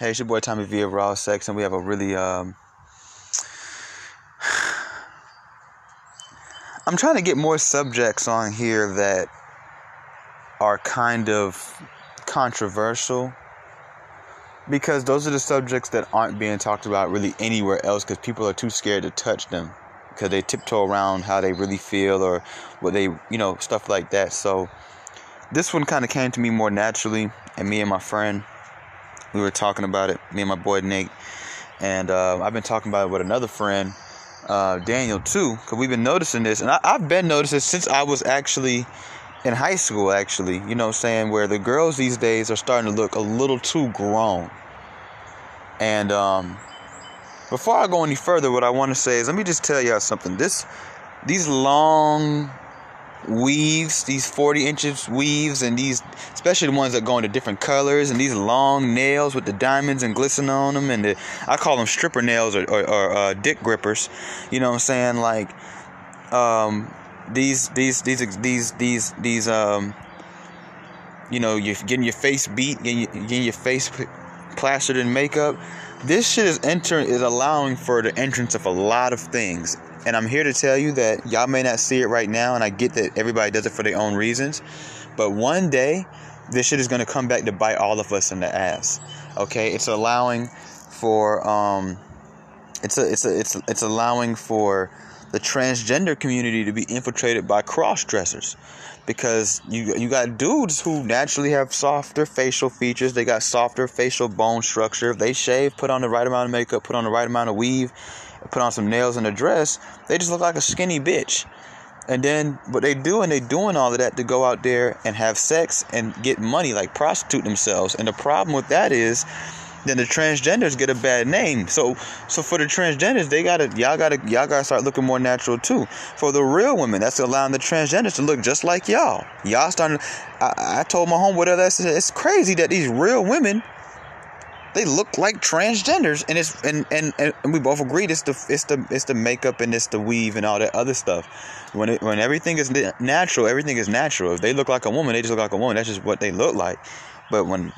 Hey, it's your boy Tommy V of Raw Sex, and we have a really um. I'm trying to get more subjects on here that are kind of controversial because those are the subjects that aren't being talked about really anywhere else because people are too scared to touch them because they tiptoe around how they really feel or what they, you know, stuff like that. So this one kind of came to me more naturally, and me and my friend, we were talking about it, me and my boy Nate, and uh, I've been talking about it with another friend, uh, Daniel too, because we've been noticing this, and I, I've been noticing since I was actually in high school, actually, you know, what I'm saying where the girls these days are starting to look a little too grown, and um, before I go any further, what I want to say is let me just tell y'all something. This, these long weaves, these 40 inches weaves, and these, especially the ones that go into different colors, and these long nails with the diamonds and glisten on them, and the, I call them stripper nails or, or, or uh, dick grippers. You know what I'm saying? Like, um, these, these, these, these, these, these, um, you know, you're getting your face beat, getting, getting your face plastered in makeup. This shit is entering, is allowing for the entrance of a lot of things and I'm here to tell you that y'all may not see it right now, and I get that everybody does it for their own reasons. But one day, this shit is going to come back to bite all of us in the ass. Okay? It's allowing for, um, it's a, it's a, it's, it's allowing for the transgender community to be infiltrated by cross dressers because you you got dudes who naturally have softer facial features they got softer facial bone structure if they shave put on the right amount of makeup put on the right amount of weave put on some nails and a dress, they just look like a skinny bitch. And then what they do, and they doing all of that to go out there and have sex and get money, like prostitute themselves. And the problem with that is, then the transgenders get a bad name. So, so for the transgenders, they gotta, y'all gotta, y'all gotta start looking more natural too. For the real women, that's allowing the transgenders to look just like y'all. Y'all starting. I, I told my home whatever that's. It's crazy that these real women they look like transgenders and it's and, and and we both agreed it's the it's the it's the makeup and it's the weave and all that other stuff when it when everything is natural everything is natural if they look like a woman they just look like a woman that's just what they look like but when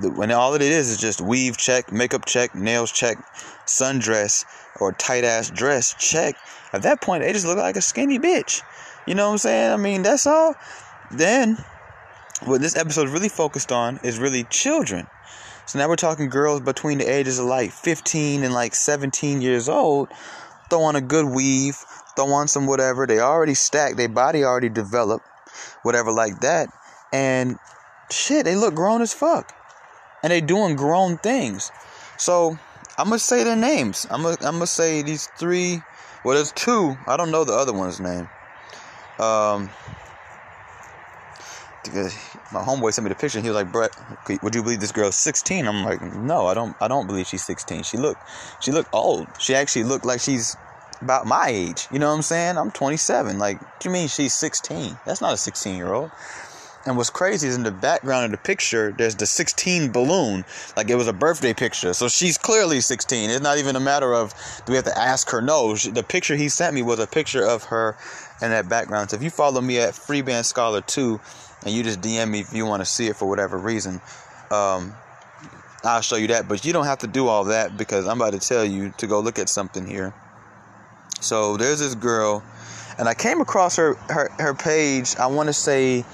when all it is is just weave check makeup check nails check sundress or tight ass dress check at that point they just look like a skinny bitch you know what i'm saying i mean that's all then what this episode really focused on is really children so now we're talking girls between the ages of like 15 and like 17 years old. Throw on a good weave, throw on some whatever. They already stacked, their body already developed, whatever like that. And shit, they look grown as fuck. And they doing grown things. So I'm gonna say their names. I'm gonna I'm gonna say these three. Well, there's two. I don't know the other one's name. Um, my homeboy sent me the picture and he was like, Brett, would you believe this girl's 16? I'm like, no, I don't I don't believe she's 16. She looked she looked old. She actually looked like she's about my age. You know what I'm saying? I'm 27. Like, you mean she's 16? That's not a 16 year old. And what's crazy is in the background of the picture, there's the 16 balloon, like it was a birthday picture. So she's clearly 16. It's not even a matter of do we have to ask her? No, the picture he sent me was a picture of her in that background. So if you follow me at Freeband Scholar 2, and you just DM me if you want to see it for whatever reason. Um, I'll show you that, but you don't have to do all that because I'm about to tell you to go look at something here. So there's this girl, and I came across her her, her page. I want to say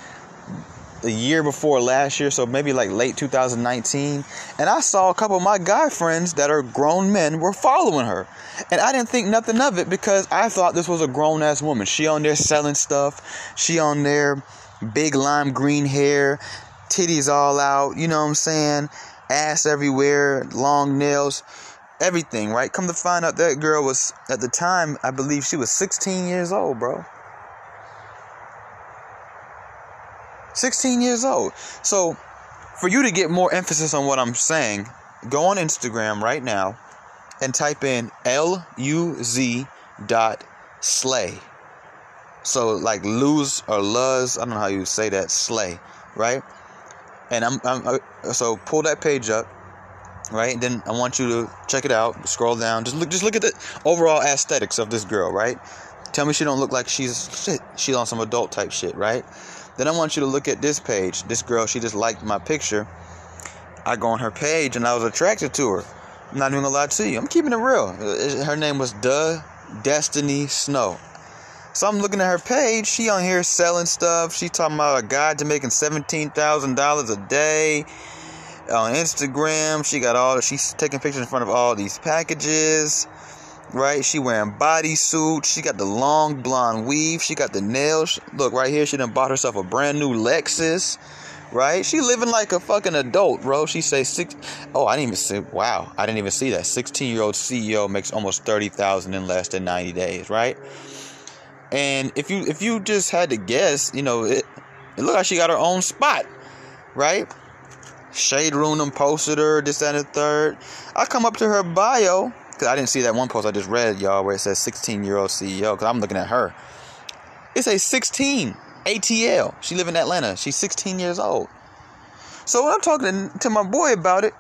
the year before last year, so maybe like late 2019. And I saw a couple of my guy friends that are grown men were following her. And I didn't think nothing of it because I thought this was a grown ass woman. She on there selling stuff. She on there big lime green hair, titties all out, you know what I'm saying? Ass everywhere, long nails, everything, right? Come to find out that girl was, at the time, I believe she was 16 years old, bro. 16 years old. So, for you to get more emphasis on what I'm saying, go on Instagram right now and type in L U Z dot slay. So like lose or luz, I don't know how you say that, slay, right? And I'm, I'm so pull that page up, right? And Then I want you to check it out. Scroll down. Just look, just look at the overall aesthetics of this girl, right? Tell me she don't look like she's shit. She's on some adult type shit, right? Then I want you to look at this page. This girl, she just liked my picture. I go on her page and I was attracted to her. I'm not even gonna lie to you. I'm keeping it real. Uh, her name was Duh Destiny Snow. So I'm looking at her page. She on here selling stuff. She talking about a guide to making seventeen thousand dollars a day on Instagram. She got all. She's taking pictures in front of all these packages. Right? She wearing bodysuit. She got the long blonde weave. She got the nails. Look right here. She done bought herself a brand new Lexus right? She living like a fucking adult, bro. She say six. Oh, I didn't even see. Wow, I didn't even see that. Sixteen year old CEO makes almost thirty thousand in less than ninety days, right? And if you if you just had to guess, you know, it, it looked like she got her own spot, right? Shade Room posted her, this, that, and the third. I come up to her bio, because I didn't see that one post I just read, y'all, where it says 16 year old CEO, because I'm looking at her. It's a 16 ATL. She live in Atlanta. She's 16 years old. So when I'm talking to my boy about it,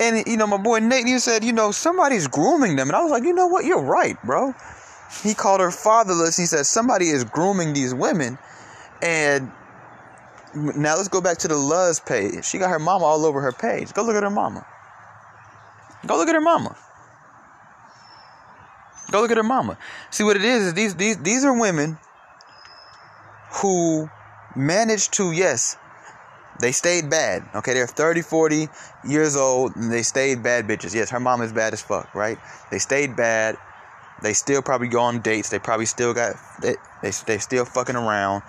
and you know, my boy Nate, he said, you know, somebody's grooming them, and I was like, you know what, you're right, bro. He called her fatherless. He said somebody is grooming these women, and now let's go back to the Luz page. She got her mama all over her page. Go look at her mama. Go look at her mama. Go look at her mama. See what it is is these these these are women who managed to, yes, they stayed bad. Okay, they're 30, 40 years old and they stayed bad bitches. Yes, her mom is bad as fuck, right? They stayed bad. They still probably go on dates. They probably still got, they, they, they still fucking around.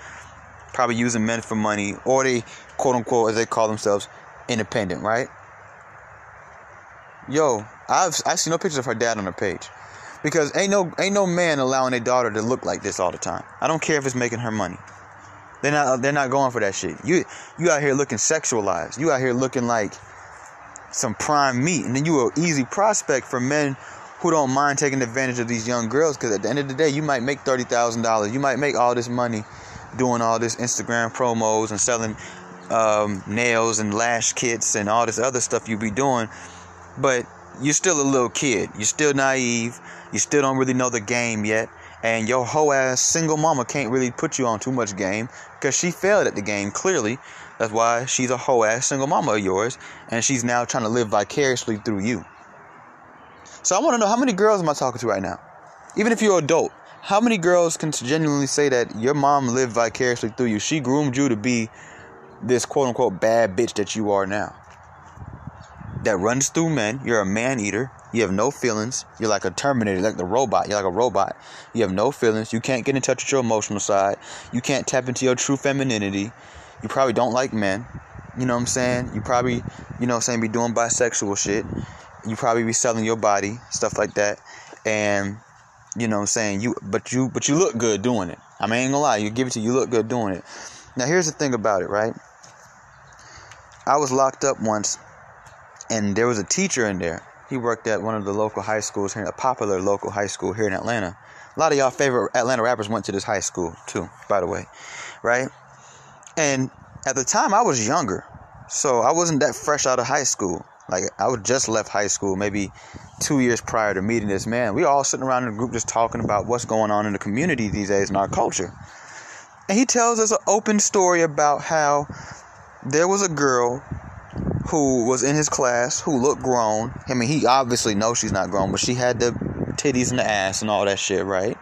Probably using men for money. Or they, quote unquote, as they call themselves, independent, right? Yo, I've, I've seen no pictures of her dad on her page. Because ain't no ain't no man allowing a daughter to look like this all the time. I don't care if it's making her money. They're not they're not going for that shit. You you out here looking sexualized. You out here looking like some prime meat, and then you an easy prospect for men who don't mind taking advantage of these young girls. Because at the end of the day, you might make thirty thousand dollars. You might make all this money doing all this Instagram promos and selling um, nails and lash kits and all this other stuff you be doing. But you're still a little kid. You're still naive. You still don't really know the game yet. And your hoe ass single mama can't really put you on too much game because she failed at the game clearly. That's why she's a hoe ass single mama of yours, and she's now trying to live vicariously through you. So I want to know how many girls am I talking to right now? Even if you're an adult, how many girls can genuinely say that your mom lived vicariously through you? She groomed you to be this quote unquote bad bitch that you are now. That runs through men. You're a man eater. You have no feelings. You're like a Terminator, like the robot. You're like a robot. You have no feelings. You can't get in touch with your emotional side. You can't tap into your true femininity. You probably don't like men. You know what I'm saying? You probably, you know what I'm saying, be doing bisexual shit. You probably be selling your body, stuff like that. And you know what I'm saying, you but you but you look good doing it. I mean, I ain't gonna lie, you give it to you, you look good doing it. Now here's the thing about it, right? I was locked up once and there was a teacher in there he worked at one of the local high schools here, a popular local high school here in Atlanta. A lot of y'all favorite Atlanta rappers went to this high school too, by the way, right? And at the time, I was younger, so I wasn't that fresh out of high school. Like I was just left high school, maybe two years prior to meeting this man. We all sitting around in a group just talking about what's going on in the community these days in our culture. And he tells us an open story about how there was a girl who was in his class who looked grown. I mean, he obviously knows she's not grown, but she had the titties and the ass and all that shit, right?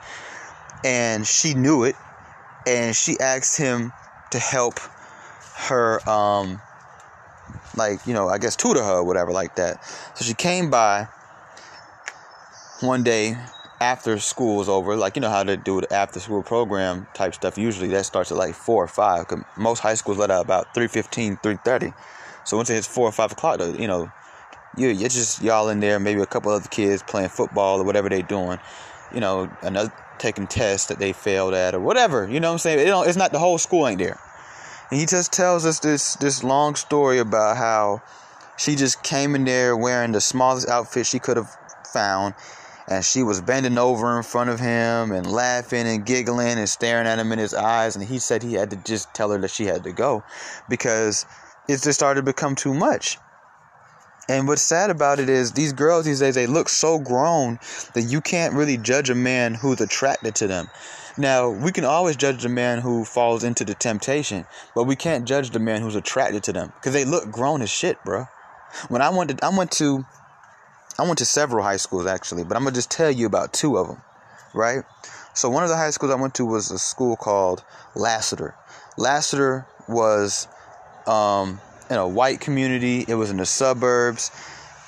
And she knew it, and she asked him to help her, um, like you know, I guess tutor her or whatever like that. So she came by one day after school was over, like you know how to do the after school program type stuff. Usually that starts at like four or five. Most high schools let out about 3.15, 3.30. So once it hits four or five o'clock, though, you know, you you're just y'all in there, maybe a couple other kids playing football or whatever they're doing, you know, another taking tests that they failed at or whatever. You know what I'm saying? It don't, it's not the whole school ain't there. And he just tells us this this long story about how she just came in there wearing the smallest outfit she could have found and she was bending over in front of him and laughing and giggling and staring at him in his eyes and he said he had to just tell her that she had to go because it just started to become too much. And what's sad about it is these girls these days they look so grown that you can't really judge a man who's attracted to them. Now, we can always judge the man who falls into the temptation, but we can't judge the man who's attracted to them because they look grown as shit, bro. When I went to, I went to, I went to several high schools actually, but I'm gonna just tell you about two of them, right? So one of the high schools I went to was a school called Lassiter. Lassiter was um, in a white community. It was in the suburbs.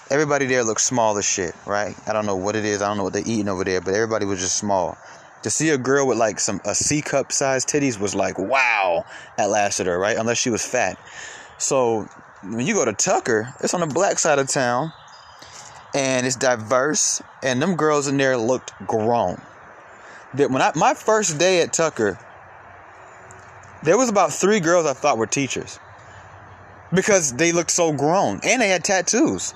Everybody there looked small as shit, right? I don't know what it is. I don't know what they're eating over there, but everybody was just small. To see a girl with like some a C cup size titties was like wow at Lassiter, right? Unless she was fat. So when you go to Tucker, it's on the black side of town, and it's diverse, and them girls in there looked grown. That when I my first day at Tucker, there was about three girls I thought were teachers because they looked so grown and they had tattoos.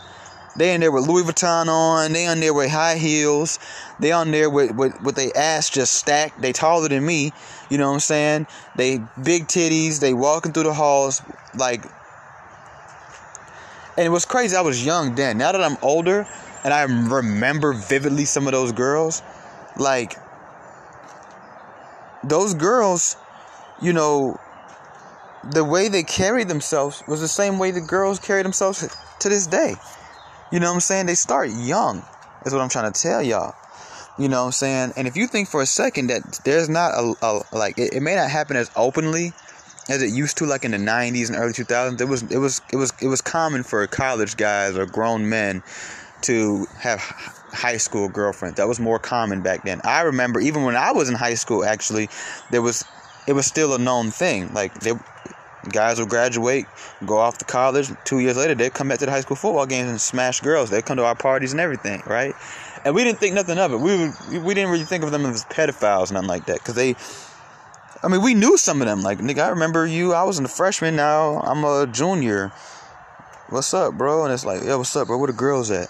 They in there with Louis Vuitton on. They on there with high heels. They on there with, with, with their ass just stacked. They taller than me. You know what I'm saying? They big titties. They walking through the halls like. And it was crazy. I was young then. Now that I'm older and I remember vividly some of those girls, like those girls, you know, the way they carried themselves was the same way the girls carry themselves to this day. You know what I'm saying? They start young, is what I'm trying to tell y'all. You know what I'm saying? And if you think for a second that there's not a, a like it, it, may not happen as openly as it used to like in the 90s and early 2000s, it was it was it was it was common for college guys or grown men to have high school girlfriends. That was more common back then. I remember even when I was in high school actually, there was it was still a known thing. Like they guys will graduate, go off to college. Two years later, they come back to the high school football games and smash girls. They come to our parties and everything, right? And we didn't think nothing of it. We we didn't really think of them as pedophiles, nothing like that, because they. I mean, we knew some of them. Like, nigga, I remember you. I was in the freshman. Now I'm a junior. What's up, bro? And it's like, yeah, what's up, bro? Where the girls at?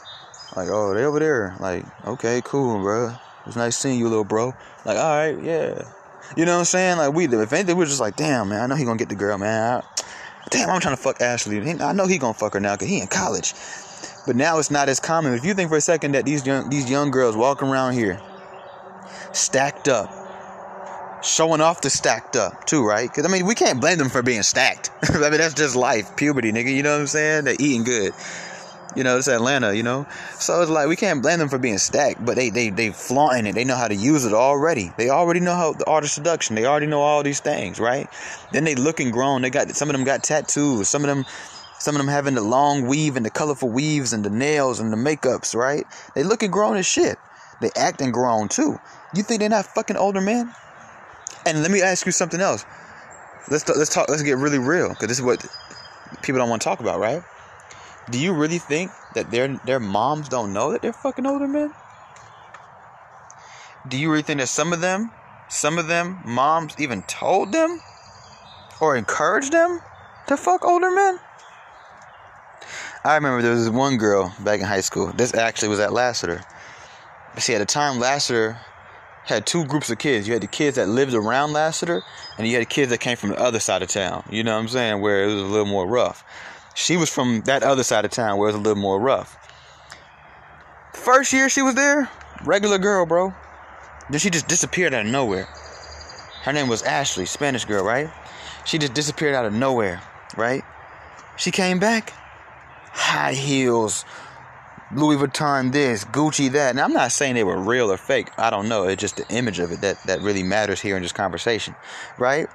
Like, oh, they over there. Like, okay, cool, bro. It was nice seeing you, little bro. Like, all right, yeah. You know what I'm saying? Like we, if anything, we're just like, damn, man. I know he gonna get the girl, man. I, damn, I'm trying to fuck Ashley. I know he gonna fuck her now because he in college. But now it's not as common. If you think for a second that these young these young girls walking around here, stacked up, showing off the stacked up too, right? Because I mean, we can't blame them for being stacked. I mean, that's just life, puberty, nigga. You know what I'm saying? They're eating good. You know, it's Atlanta, you know. So it's like we can't blame them for being stacked, but they they they flaunting it. They know how to use it already. They already know how the art of seduction. They already know all these things, right? Then they looking grown. They got some of them got tattoos. Some of them some of them having the long weave and the colorful weaves and the nails and the makeups, right? They looking grown as shit. They acting grown too. You think they're not fucking older men? And let me ask you something else. Let's let's talk. Let's get really real because this is what people don't want to talk about, right? Do you really think that their their moms don't know that they're fucking older men? Do you really think that some of them, some of them moms even told them or encouraged them to fuck older men? I remember there was one girl back in high school. This actually was at Lassiter. See, at the time, Lassiter had two groups of kids. You had the kids that lived around Lassiter, and you had the kids that came from the other side of town. You know what I'm saying? Where it was a little more rough. She was from that other side of town where it was a little more rough. First year she was there, regular girl, bro. Then she just disappeared out of nowhere. Her name was Ashley, Spanish girl, right? She just disappeared out of nowhere, right? She came back, high heels, Louis Vuitton this, Gucci that. And I'm not saying they were real or fake. I don't know. It's just the image of it that, that really matters here in this conversation, right?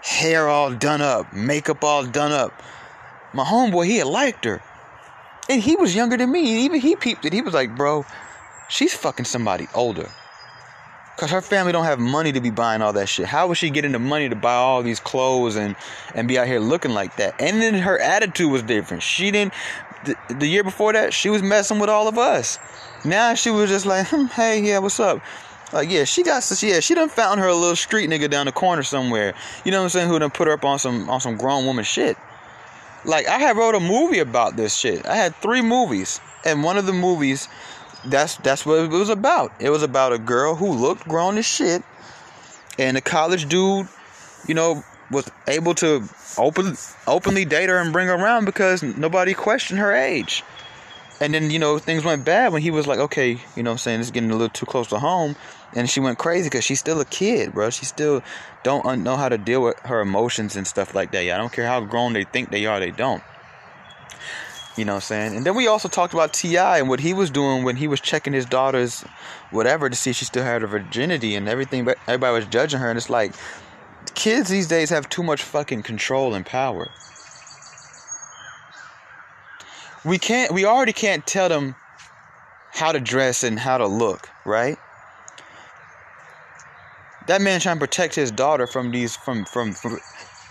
Hair all done up, makeup all done up, my homeboy, he had liked her. And he was younger than me. Even he peeped it. He was like, bro, she's fucking somebody older. Cause her family don't have money to be buying all that shit. How was she getting the money to buy all these clothes and and be out here looking like that? And then her attitude was different. She didn't. The, the year before that, she was messing with all of us. Now she was just like, hmm, hey, yeah, what's up? Like, yeah, she got yeah, she done found her a little street nigga down the corner somewhere. You know what I'm saying? Who done put her up on some on some grown woman shit. Like I had wrote a movie about this shit. I had three movies, and one of the movies, that's that's what it was about. It was about a girl who looked grown as shit, and a college dude, you know, was able to open openly date her and bring her around because nobody questioned her age. And then you know things went bad when he was like, okay, you know, I'm saying it's getting a little too close to home and she went crazy because she's still a kid, bro. She still don't know how to deal with her emotions and stuff like that. Yeah, I don't care how grown they think they are, they don't. You know what I'm saying? And then we also talked about T.I. and what he was doing when he was checking his daughter's whatever to see if she still had her virginity and everything. But everybody was judging her, and it's like kids these days have too much fucking control and power. We can't. We already can't tell them how to dress and how to look, right? That man trying to protect his daughter from these from from,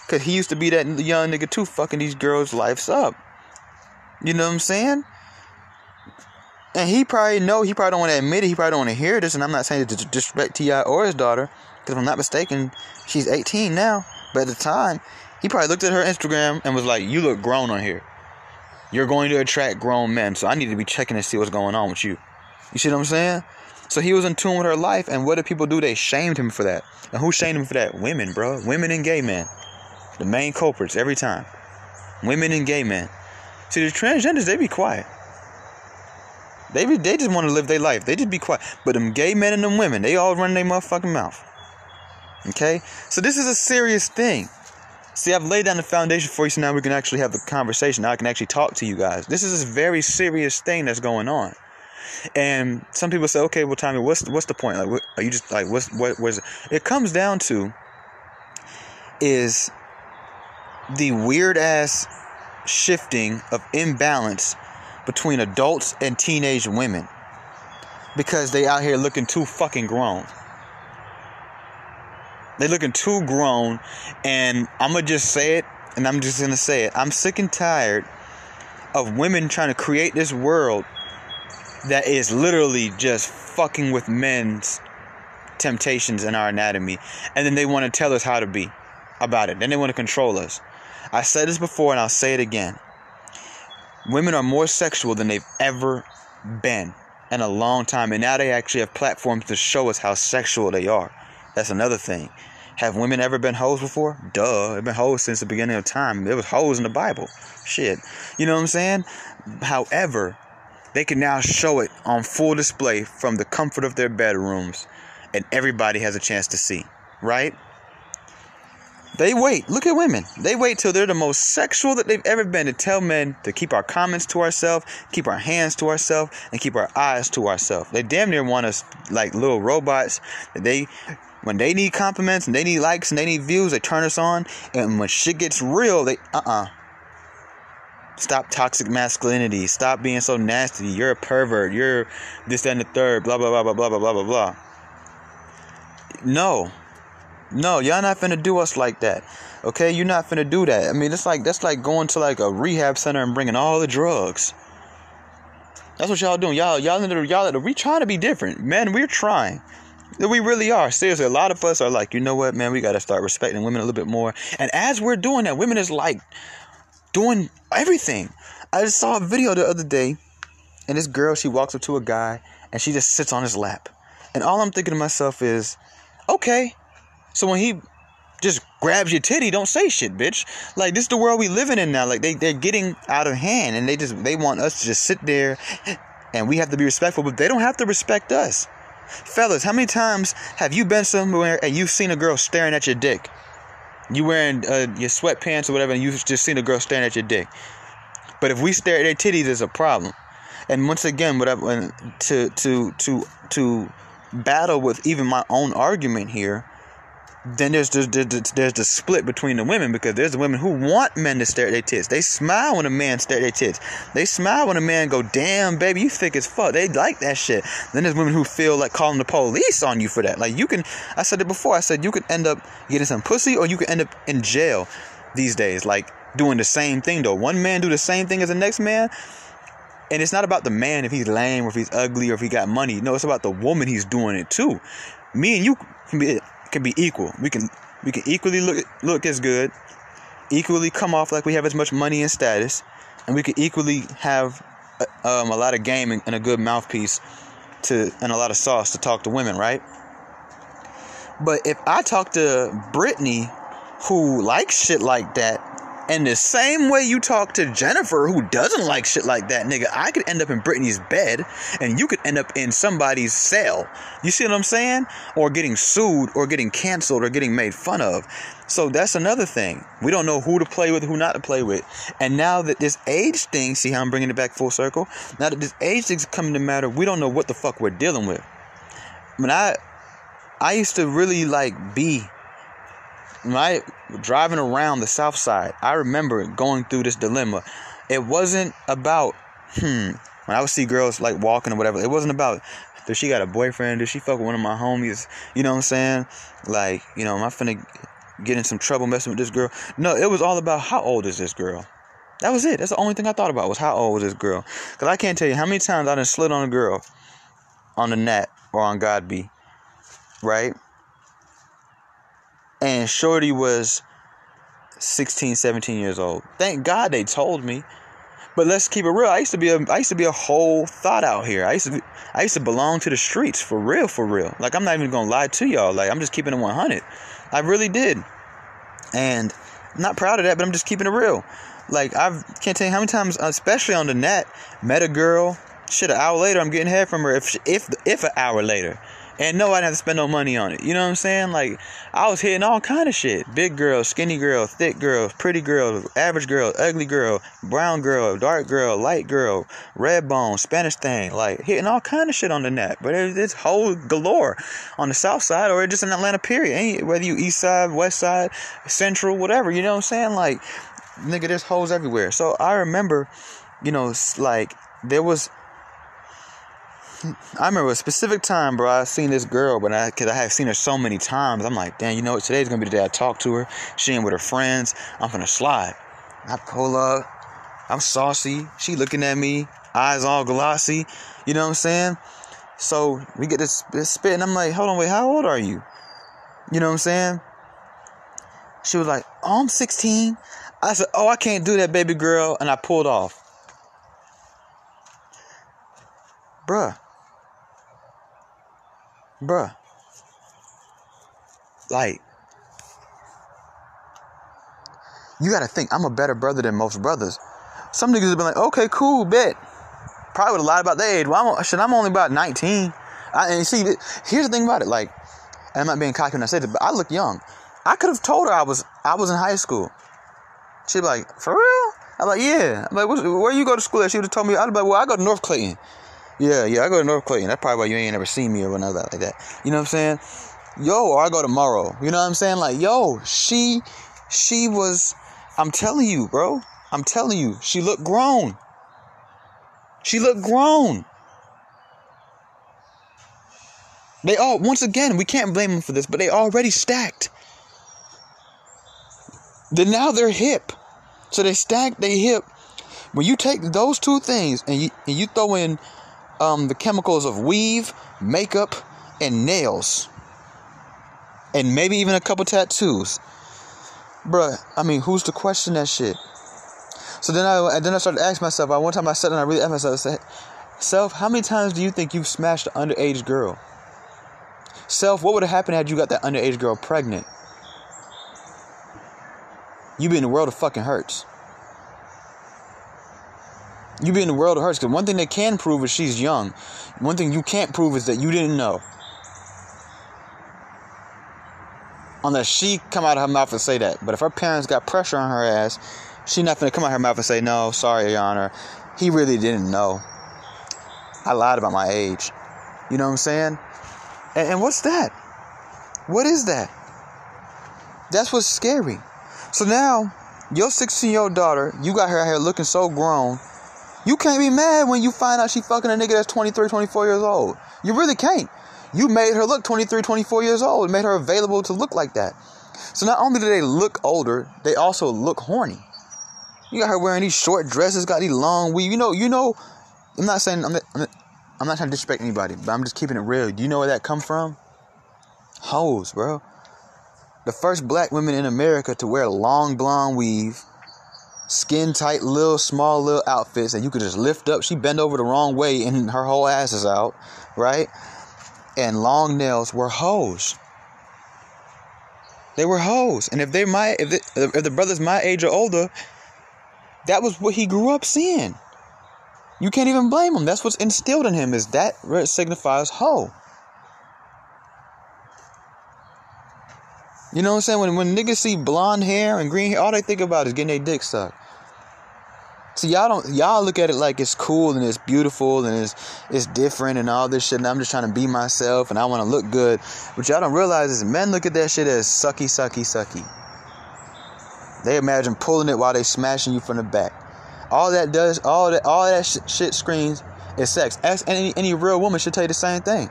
cause he used to be that young nigga too, fucking these girls' lives up. You know what I'm saying? And he probably know he probably don't want to admit it. He probably don't want to hear this. And I'm not saying to disrespect T.I. or his daughter, because if I'm not mistaken, she's 18 now. But at the time, he probably looked at her Instagram and was like, "You look grown on here. You're going to attract grown men, so I need to be checking to see what's going on with you." You see what I'm saying? So he was in tune with her life, and what did people do? They shamed him for that. And who shamed him for that? Women, bro. Women and gay men. The main culprits every time. Women and gay men. See, the transgenders, they be quiet. They be, they just want to live their life. They just be quiet. But them gay men and them women, they all run their motherfucking mouth. Okay? So this is a serious thing. See, I've laid down the foundation for you so now we can actually have the conversation. Now I can actually talk to you guys. This is a very serious thing that's going on. And some people say, okay, well, Tommy, what's what's the point? Like, what, are you just like, what's what was it? it comes down to is the weird ass shifting of imbalance between adults and teenage women because they out here looking too fucking grown. They looking too grown, and I'm gonna just say it, and I'm just gonna say it. I'm sick and tired of women trying to create this world that is literally just fucking with men's temptations in our anatomy, and then they want to tell us how to be about it. Then they want to control us. I said this before and I'll say it again. Women are more sexual than they've ever been in a long time, and now they actually have platforms to show us how sexual they are. That's another thing. Have women ever been hoes before? Duh. They've been hoes since the beginning of time. There was hoes in the Bible. Shit. You know what I'm saying? However, they can now show it on full display from the comfort of their bedrooms, and everybody has a chance to see. Right? They wait. Look at women. They wait till they're the most sexual that they've ever been to tell men to keep our comments to ourselves, keep our hands to ourselves, and keep our eyes to ourselves. They damn near want us like little robots. They, when they need compliments and they need likes and they need views, they turn us on. And when shit gets real, they uh uh Stop toxic masculinity. Stop being so nasty. You're a pervert. You're this, that, and the third. Blah blah blah blah blah blah blah blah blah. No, no, y'all not finna do us like that. Okay, you're not finna do that. I mean, it's like that's like going to like a rehab center and bringing all the drugs. That's what y'all doing. Y'all, y'all, y'all, we trying to be different, man. We're trying. We really are. Seriously, a lot of us are like, you know what, man, we got to start respecting women a little bit more. And as we're doing that, women is like doing everything. I just saw a video the other day, and this girl, she walks up to a guy, and she just sits on his lap. And all I'm thinking to myself is, okay, so when he just grabs your titty, don't say shit, bitch. Like this is the world we living in now. Like they they're getting out of hand, and they just they want us to just sit there, and we have to be respectful, but they don't have to respect us. Fellas, how many times have you been somewhere and you've seen a girl staring at your dick? You wearing uh, your sweatpants or whatever, and you've just seen a girl staring at your dick. But if we stare at their titties, there's a problem. And once again, what I, to to to to battle with even my own argument here then there's the, the, there's the split between the women because there's the women who want men to stare at their tits. They smile when a man stare at their tits. They smile when a man go, damn, baby, you thick as fuck. They like that shit. Then there's women who feel like calling the police on you for that. Like you can, I said it before. I said you could end up getting some pussy or you could end up in jail these days. Like doing the same thing though. One man do the same thing as the next man. And it's not about the man if he's lame or if he's ugly or if he got money. No, it's about the woman he's doing it to. Me and you can be equal. We can we can equally look look as good, equally come off like we have as much money and status, and we can equally have a, uh, um, a lot of game and, and a good mouthpiece to and a lot of sauce to talk to women, right? But if I talk to Brittany, who likes shit like that, And the same way you talk to Jennifer, who doesn't like shit like that, nigga, I could end up in Britney's bed and you could end up in somebody's cell. You see what I'm saying? Or getting sued or getting canceled or getting made fun of. So that's another thing. We don't know who to play with, who not to play with. And now that this age thing, see how I'm bringing it back full circle? Now that this age thing's coming to matter, we don't know what the fuck we're dealing with. When I I used to really like be when I driving around the south side, I remember going through this dilemma. It wasn't about hmm when I would see girls like walking or whatever, it wasn't about does she got a boyfriend? Does she fuck with one of my homies? You know what I'm saying? Like, you know, am I finna get in some trouble messing with this girl? No, it was all about how old is this girl? That was it. That's the only thing I thought about was how old was this girl. Cause I can't tell you how many times I done slid on a girl on the net or on Godby, right? And Shorty was 16, 17 years old. Thank God they told me. But let's keep it real. I used to be a I used to be a whole thought out here. I used to be, I used to belong to the streets for real, for real. Like I'm not even gonna lie to y'all. Like I'm just keeping it 100. I really did, and I'm not proud of that. But I'm just keeping it real. Like I can't tell you how many times, especially on the net, met a girl. Shit, an hour later, I'm getting head from her. If if if an hour later, and no, I didn't have to spend no money on it. You know what I'm saying? Like I was hitting all kind of shit. Big girl, skinny girl, thick girl, pretty girl, average girl, ugly girl, brown girl, dark girl, light girl, red bone, Spanish thing. Like hitting all kind of shit on the net. But it's whole galore on the south side or just in Atlanta. Period. Whether you east side, west side, central, whatever. You know what I'm saying? Like nigga, there's hoes everywhere. So I remember, you know, like there was I remember a specific time, bro. I seen this girl, but I, cause I have seen her so many times. I'm like, damn, you know what? Today's gonna be the day I talk to her. She ain't with her friends. I'm gonna slide. I pull up. I'm saucy. She looking at me, eyes all glossy. You know what I'm saying? So we get this, this spit, and I'm like, hold on, wait, how old are you? You know what I'm saying? She was like, oh, I'm 16. I said, oh, I can't do that, baby girl, and I pulled off. Bruh, Bruh. Like, you gotta think, I'm a better brother than most brothers. Some niggas have been like, okay, cool, bet. Probably would have lied about their age. Well, I'm, shit, I'm only about 19. I, and see, here's the thing about it. Like, and I'm not being cocky when I say this, but I look young. I could have told her I was I was in high school. She'd be like, for real? I'm like, yeah. I'm like, where you go to school at? She would have told me, I'd be like, well, I go to North Clayton. Yeah, yeah, I go to North Clayton. That's probably why you ain't ever seen me or nothing like that. You know what I'm saying? Yo, or I go tomorrow. You know what I'm saying? Like, yo, she, she was. I'm telling you, bro. I'm telling you, she looked grown. She looked grown. They all, once again, we can't blame them for this, but they already stacked. Then now they're hip. So they stack, they hip. When you take those two things and you and you throw in um, the chemicals of weave, makeup, and nails. And maybe even a couple tattoos. Bruh, I mean, who's to question that shit? So then I and then I started asking myself, I one time I sat and I really asked myself, I said, Self, how many times do you think you've smashed an underage girl? Self, what would have happened had you got that underage girl pregnant? You'd be in the world of fucking hurts you be in the world of hurts. Because one thing they can prove is she's young. One thing you can't prove is that you didn't know. Unless she come out of her mouth and say that. But if her parents got pressure on her ass, she not gonna come out of her mouth and say, no, sorry, Your Honor. He really didn't know. I lied about my age. You know what I'm saying? And, and what's that? What is that? That's what's scary. So now, your 16 year old daughter, you got her here looking so grown you can't be mad when you find out she fucking a nigga that's 23, 24 years old. You really can't. You made her look 23, 24 years old and made her available to look like that. So not only do they look older, they also look horny. You got her wearing these short dresses, got these long weave. You know, you know. I'm not saying I'm not, I'm I'm not trying to disrespect anybody, but I'm just keeping it real. Do you know where that come from? Hoes, bro. The first black women in America to wear long blonde weave skin tight little small little outfits that you could just lift up. She bent over the wrong way and her whole ass is out, right? And long nails were hoes. They were hoes, and if they my if, if the brother's my age or older, that was what he grew up seeing. You can't even blame him. That's what's instilled in him. Is that signifies hoe? You know what I'm saying? When when niggas see blonde hair and green hair, all they think about is getting their dick sucked. See, y'all don't y'all look at it like it's cool and it's beautiful and it's it's different and all this shit. And I'm just trying to be myself and I want to look good. But y'all don't realize is men look at that shit as sucky, sucky, sucky. They imagine pulling it while they smashing you from the back. All that does, all that, all that sh- shit screams is sex. As any any real woman should tell you the same thing.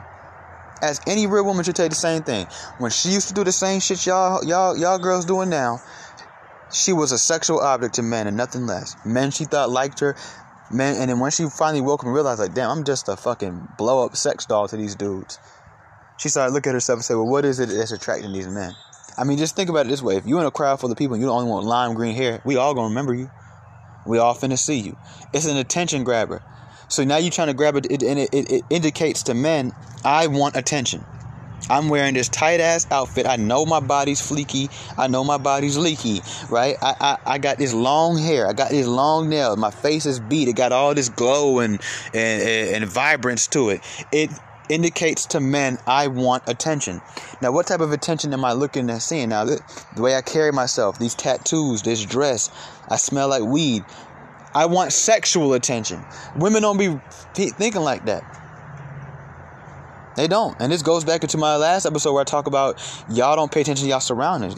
As any real woman should tell you the same thing. When she used to do the same shit y'all y'all y'all girls doing now, she was a sexual object to men and nothing less. Men she thought liked her. Men, and then when she finally woke up and realized, like, damn, I'm just a fucking blow up sex doll to these dudes. She started looking at herself and said, well, what is it that's attracting these men? I mean, just think about it this way: if you're in a crowd full of people and you only want lime green hair, we all gonna remember you. We all finna see you. It's an attention grabber. So now you're trying to grab it, and it, it, it indicates to men, I want attention. I'm wearing this tight ass outfit. I know my body's fleeky. I know my body's leaky, right? I, I, I got this long hair. I got these long nails. My face is beat. It got all this glow and, and, and vibrance to it. It indicates to men I want attention. Now, what type of attention am I looking at seeing? Now, the, the way I carry myself, these tattoos, this dress, I smell like weed. I want sexual attention. Women don't be thinking like that. They don't. And this goes back into my last episode where I talk about y'all don't pay attention to y'all surroundings.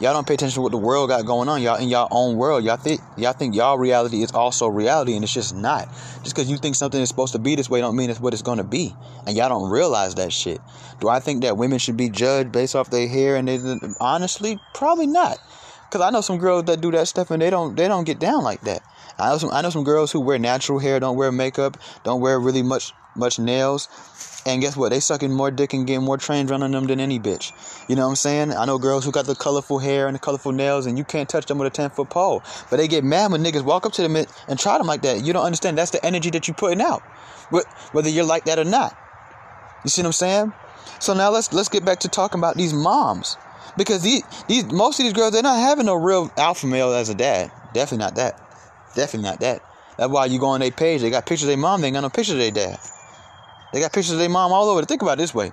Y'all don't pay attention to what the world got going on. Y'all in y'all own world. Y'all think y'all think y'all reality is also reality and it's just not. Just because you think something is supposed to be this way don't mean it's what it's gonna be. And y'all don't realize that shit. Do I think that women should be judged based off their hair and they honestly probably not. Cause I know some girls that do that stuff and they don't they don't get down like that. I know some I know some girls who wear natural hair, don't wear makeup, don't wear really much much nails and guess what? They sucking more dick and getting more trains running them than any bitch. You know what I'm saying? I know girls who got the colorful hair and the colorful nails, and you can't touch them with a 10 foot pole. But they get mad when niggas walk up to them and try them like that. You don't understand. That's the energy that you're putting out, whether you're like that or not. You see what I'm saying? So now let's let's get back to talking about these moms, because these these most of these girls they're not having no real alpha male as a dad. Definitely not that. Definitely not that. That's why you go on their page. They got pictures of their mom. They ain't got no pictures of their dad. They got pictures of their mom all over. Think about it this way.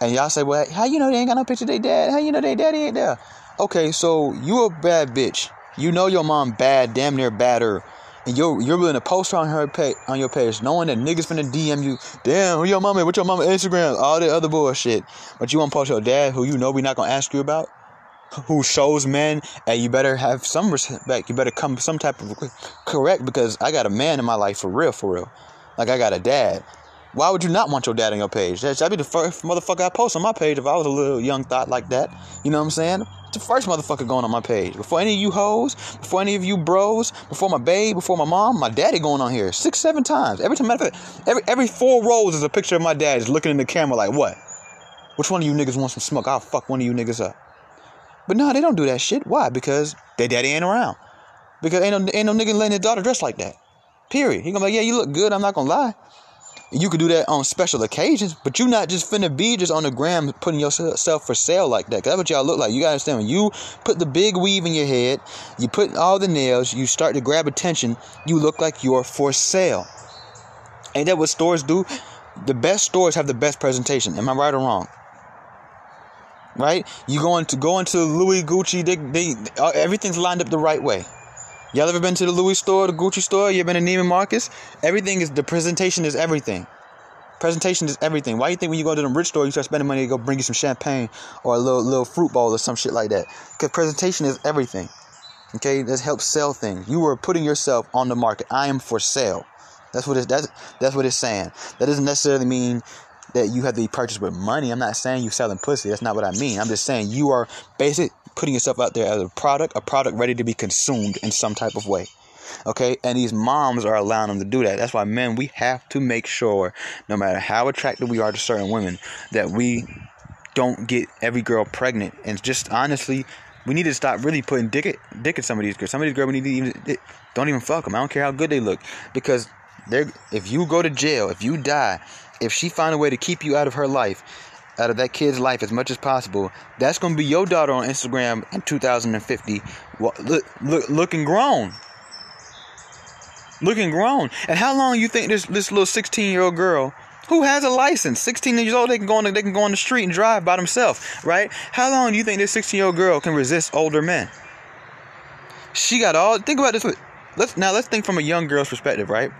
And y'all say, well, how you know they ain't got no picture of their dad? How you know their daddy ain't there? Okay, so you a bad bitch. You know your mom bad, damn near badder. And you're you're willing to post on her page on your page, knowing that niggas finna DM you, damn, who your mama, what your mama Instagram, all that other bullshit. But you wanna post your dad who you know we not gonna ask you about? Who shows men, and you better have some respect. You better come some type of correct because I got a man in my life for real, for real. Like I got a dad. Why would you not want your dad on your page? That'd be the first motherfucker I post on my page if I was a little young thought like that. You know what I'm saying? The first motherfucker going on my page. Before any of you hoes, before any of you bros, before my babe, before my mom, my daddy going on here six, seven times. Every time, matter of fact, every every four rows is a picture of my dad just looking in the camera like, what? Which one of you niggas want some smoke? I'll fuck one of you niggas up. But no, they don't do that shit. Why? Because their daddy ain't around. Because ain't no, ain't no nigga letting his daughter dress like that. Period. He gonna be like, yeah, you look good. I'm not gonna lie. You could do that on special occasions, but you're not just finna be just on the gram putting yourself for sale like that. That's what y'all look like. You gotta understand when you put the big weave in your head, you put all the nails, you start to grab attention, you look like you're for sale. Ain't that what stores do? The best stores have the best presentation. Am I right or wrong? Right? You go into go into Louis Gucci, they, they uh, everything's lined up the right way. Y'all ever been to the Louis store, the Gucci store? You ever been to Neiman Marcus? Everything is the presentation is everything. Presentation is everything. Why you think when you go to the rich store, you start spending money to go bring you some champagne or a little little fruit bowl or some shit like that? Because presentation is everything. Okay, that helps sell things. You are putting yourself on the market. I am for sale. That's what it's that's that's what it's saying. That doesn't necessarily mean that you have to be purchased with money. I'm not saying you selling pussy. That's not what I mean. I'm just saying you are basic putting yourself out there as a product, a product ready to be consumed in some type of way. Okay, and these moms are allowing them to do that. That's why men, we have to make sure, no matter how attractive we are to certain women, that we don't get every girl pregnant. And just honestly, we need to stop really putting dick at, dick at some of these girls. Some of these girls, we need to even don't even fuck them. I don't care how good they look, because they're if you go to jail, if you die, if she find a way to keep you out of her life, out of that kid's life as much as possible, that's going to be your daughter on Instagram in 2050, look, look, looking grown. Looking grown. And how long you think this this little 16 year old girl who has a license, 16 years old, they can go on the, they can go on the street and drive by themselves, right? How long do you think this 16 year old girl can resist older men? She got all. Think about this. Let's now let's think from a young girl's perspective, right?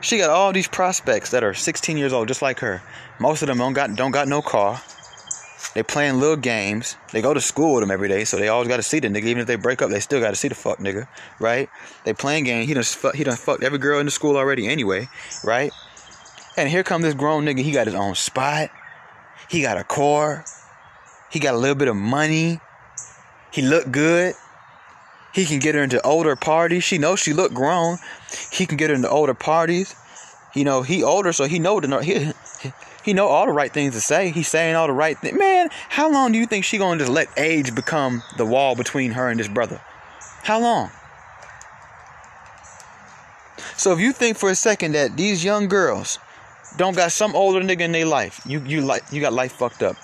She got all these prospects that are 16 years old, just like her. Most of them don't got don't got no car. They playing little games. They go to school with them every day, so they always got to see the nigga. Even if they break up, they still got to see the fuck nigga, right? They playing games. He done fuck, he done fucked every girl in the school already anyway, right? And here come this grown nigga. He got his own spot. He got a car. He got a little bit of money. He look good. He can get her into older parties. She knows she look grown. He can get her into older parties. You know, he older, so he know the he, he know all the right things to say. He's saying all the right things. Man, how long do you think she gonna just let age become the wall between her and this brother? How long? So if you think for a second that these young girls don't got some older nigga in their life, you you like you got life fucked up.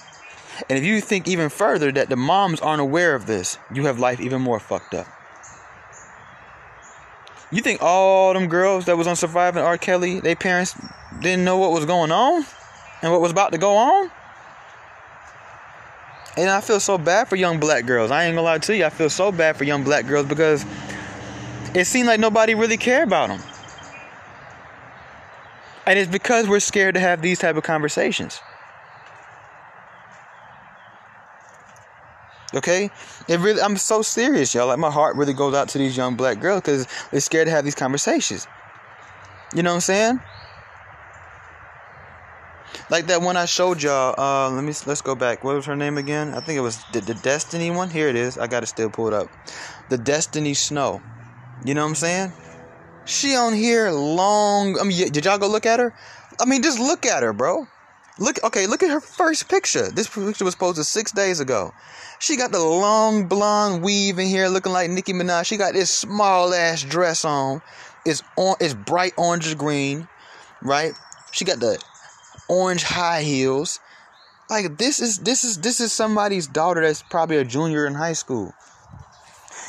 And if you think even further that the moms aren't aware of this, you have life even more fucked up. You think all them girls that was on Surviving R. Kelly, their parents didn't know what was going on and what was about to go on? And I feel so bad for young black girls. I ain't gonna lie to you. I feel so bad for young black girls because it seemed like nobody really cared about them. And it's because we're scared to have these type of conversations. Okay, it really. I'm so serious, y'all. Like my heart really goes out to these young black girls because they're scared to have these conversations. You know what I'm saying? Like that one I showed y'all. Uh, let me let's go back. What was her name again? I think it was the, the Destiny one. Here it is. I got it still pulled up. The Destiny Snow. You know what I'm saying? She on here long. I mean, did y'all go look at her? I mean, just look at her, bro. Look, okay, look at her first picture. This picture was posted six days ago. She got the long blonde weave in here looking like Nicki Minaj. She got this small ass dress on. It's on it's bright orange green, right? She got the orange high heels. Like this is this is this is somebody's daughter that's probably a junior in high school.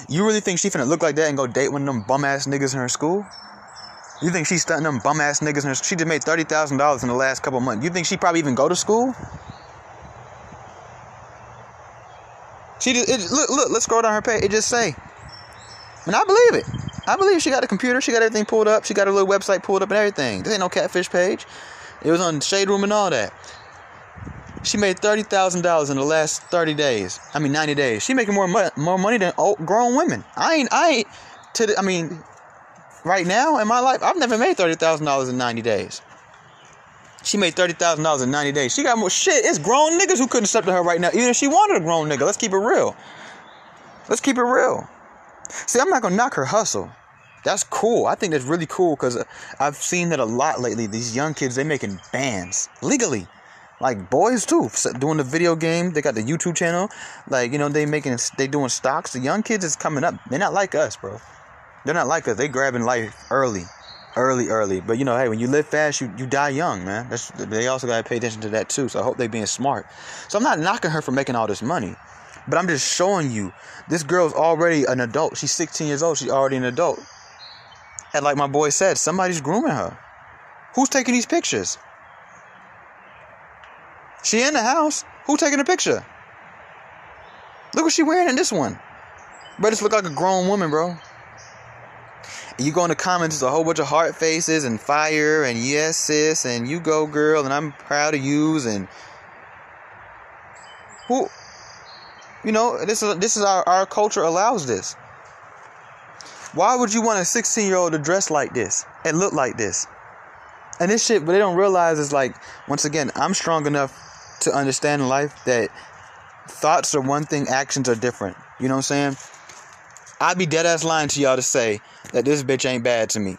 You really think she finna look like that and go date one of them bum ass niggas in her school? You think she's stunting them bum ass niggas in her She just made thirty thousand dollars in the last couple months. You think she probably even go to school? She just it, look look. Let's scroll down her page. It just say, and I believe it. I believe she got a computer. She got everything pulled up. She got a little website pulled up and everything. This ain't no catfish page. It was on Shade Room and all that. She made thirty thousand dollars in the last thirty days. I mean ninety days. She making more money, more money than old, grown women. I ain't. I ain't. To the, I mean, right now in my life, I've never made thirty thousand dollars in ninety days. She made thirty thousand dollars in ninety days. She got more shit. It's grown niggas who couldn't step to her right now, even if she wanted a grown nigga. Let's keep it real. Let's keep it real. See, I'm not gonna knock her hustle. That's cool. I think that's really cool because uh, I've seen that a lot lately. These young kids, they making bands legally, like boys too, doing the video game. They got the YouTube channel, like you know they making they doing stocks. The young kids is coming up. They're not like us, bro. They're not like us. They grabbing life early early, early. But you know, hey, when you live fast, you, you die young, man. That's, they also gotta pay attention to that too. So I hope they being smart. So I'm not knocking her for making all this money, but I'm just showing you this girl's already an adult. She's 16 years old. She's already an adult. And like my boy said, somebody's grooming her. Who's taking these pictures? She in the house. Who taking the picture? Look what she wearing in this one. Bro, this look like a grown woman, bro And you go in the comments, it's a whole bunch of heart faces and fire and yes, sis, and you go, girl, and I'm proud of you, and who, you know, this is this is our our culture allows this. Why would you want a 16 year old to dress like this and look like this? And this shit, but they don't realize is like, once again, I'm strong enough to understand life that thoughts are one thing, actions are different. You know what I'm saying? I'd be dead ass lying to y'all to say that this bitch ain't bad to me.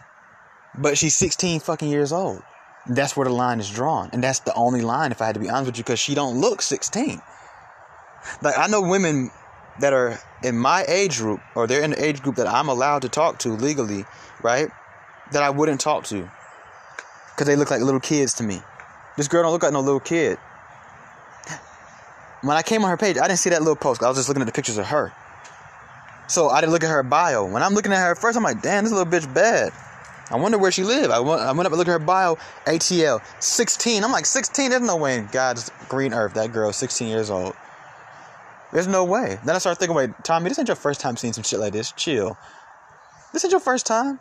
But she's 16 fucking years old. That's where the line is drawn. And that's the only line, if I had to be honest with you, because she don't look 16. Like, I know women that are in my age group, or they're in the age group that I'm allowed to talk to legally, right? That I wouldn't talk to. Because they look like little kids to me. This girl don't look like no little kid. when I came on her page, I didn't see that little post. I was just looking at the pictures of her. So I didn't look at her bio. When I'm looking at her first, I'm like, damn, this little bitch bad. I wonder where she lived. I went, I went up and looked at her bio, ATL, 16. I'm like, 16? There's no way in God's green earth that girl is 16 years old. There's no way. Then I started thinking, wait, Tommy, this ain't your first time seeing some shit like this. Chill. This ain't your first time.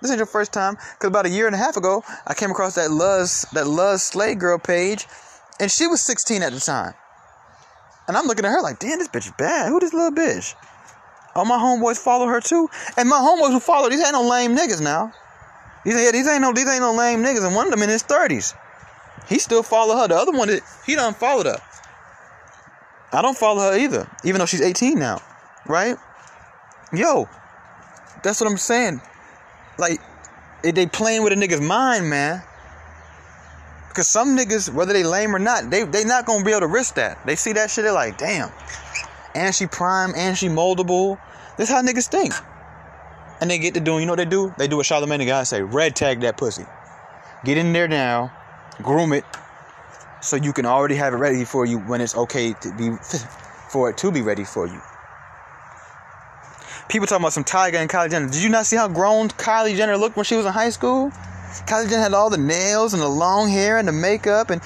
This ain't your first time. Cause about a year and a half ago, I came across that Luz that Luz Slay Girl page, and she was 16 at the time. And I'm looking at her like, damn, this bitch is bad. Who this little bitch? All my homeboys follow her too. And my homeboys who follow these ain't no lame niggas now. These ain't these ain't no these ain't no lame niggas, and one of them in his 30s. He still follow her. The other one he done followed her. I don't follow her either, even though she's 18 now. Right? Yo, that's what I'm saying. Like, they playing with a nigga's mind, man. Cause some niggas, whether they lame or not, they they not gonna be able to risk that. They see that shit, they're like, damn. And she prime, and she moldable. This how niggas think. And they get to doing, you know what they do? They do what Charlamagne tha God say, red tag that pussy. Get in there now, groom it, so you can already have it ready for you when it's okay to be for it to be ready for you. People talking about some Tyga and Kylie Jenner. Did you not see how grown Kylie Jenner looked when she was in high school? Kylie Jenner had all the nails and the long hair and the makeup. And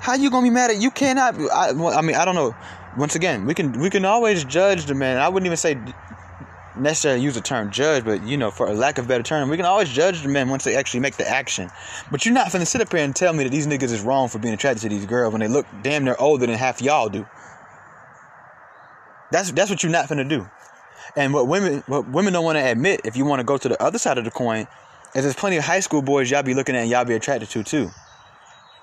how you gonna be mad at you? Cannot. I, I mean, I don't know. Once again, we can we can always judge the man. I wouldn't even say necessarily use the term judge, but you know, for a lack of better term, we can always judge the men once they actually make the action. But you're not finna sit up here and tell me that these niggas is wrong for being attracted to these girls when they look damn near older than half y'all do. That's that's what you're not finna do. And what women what women don't want to admit, if you want to go to the other side of the coin, is there's plenty of high school boys y'all be looking at and y'all be attracted to too.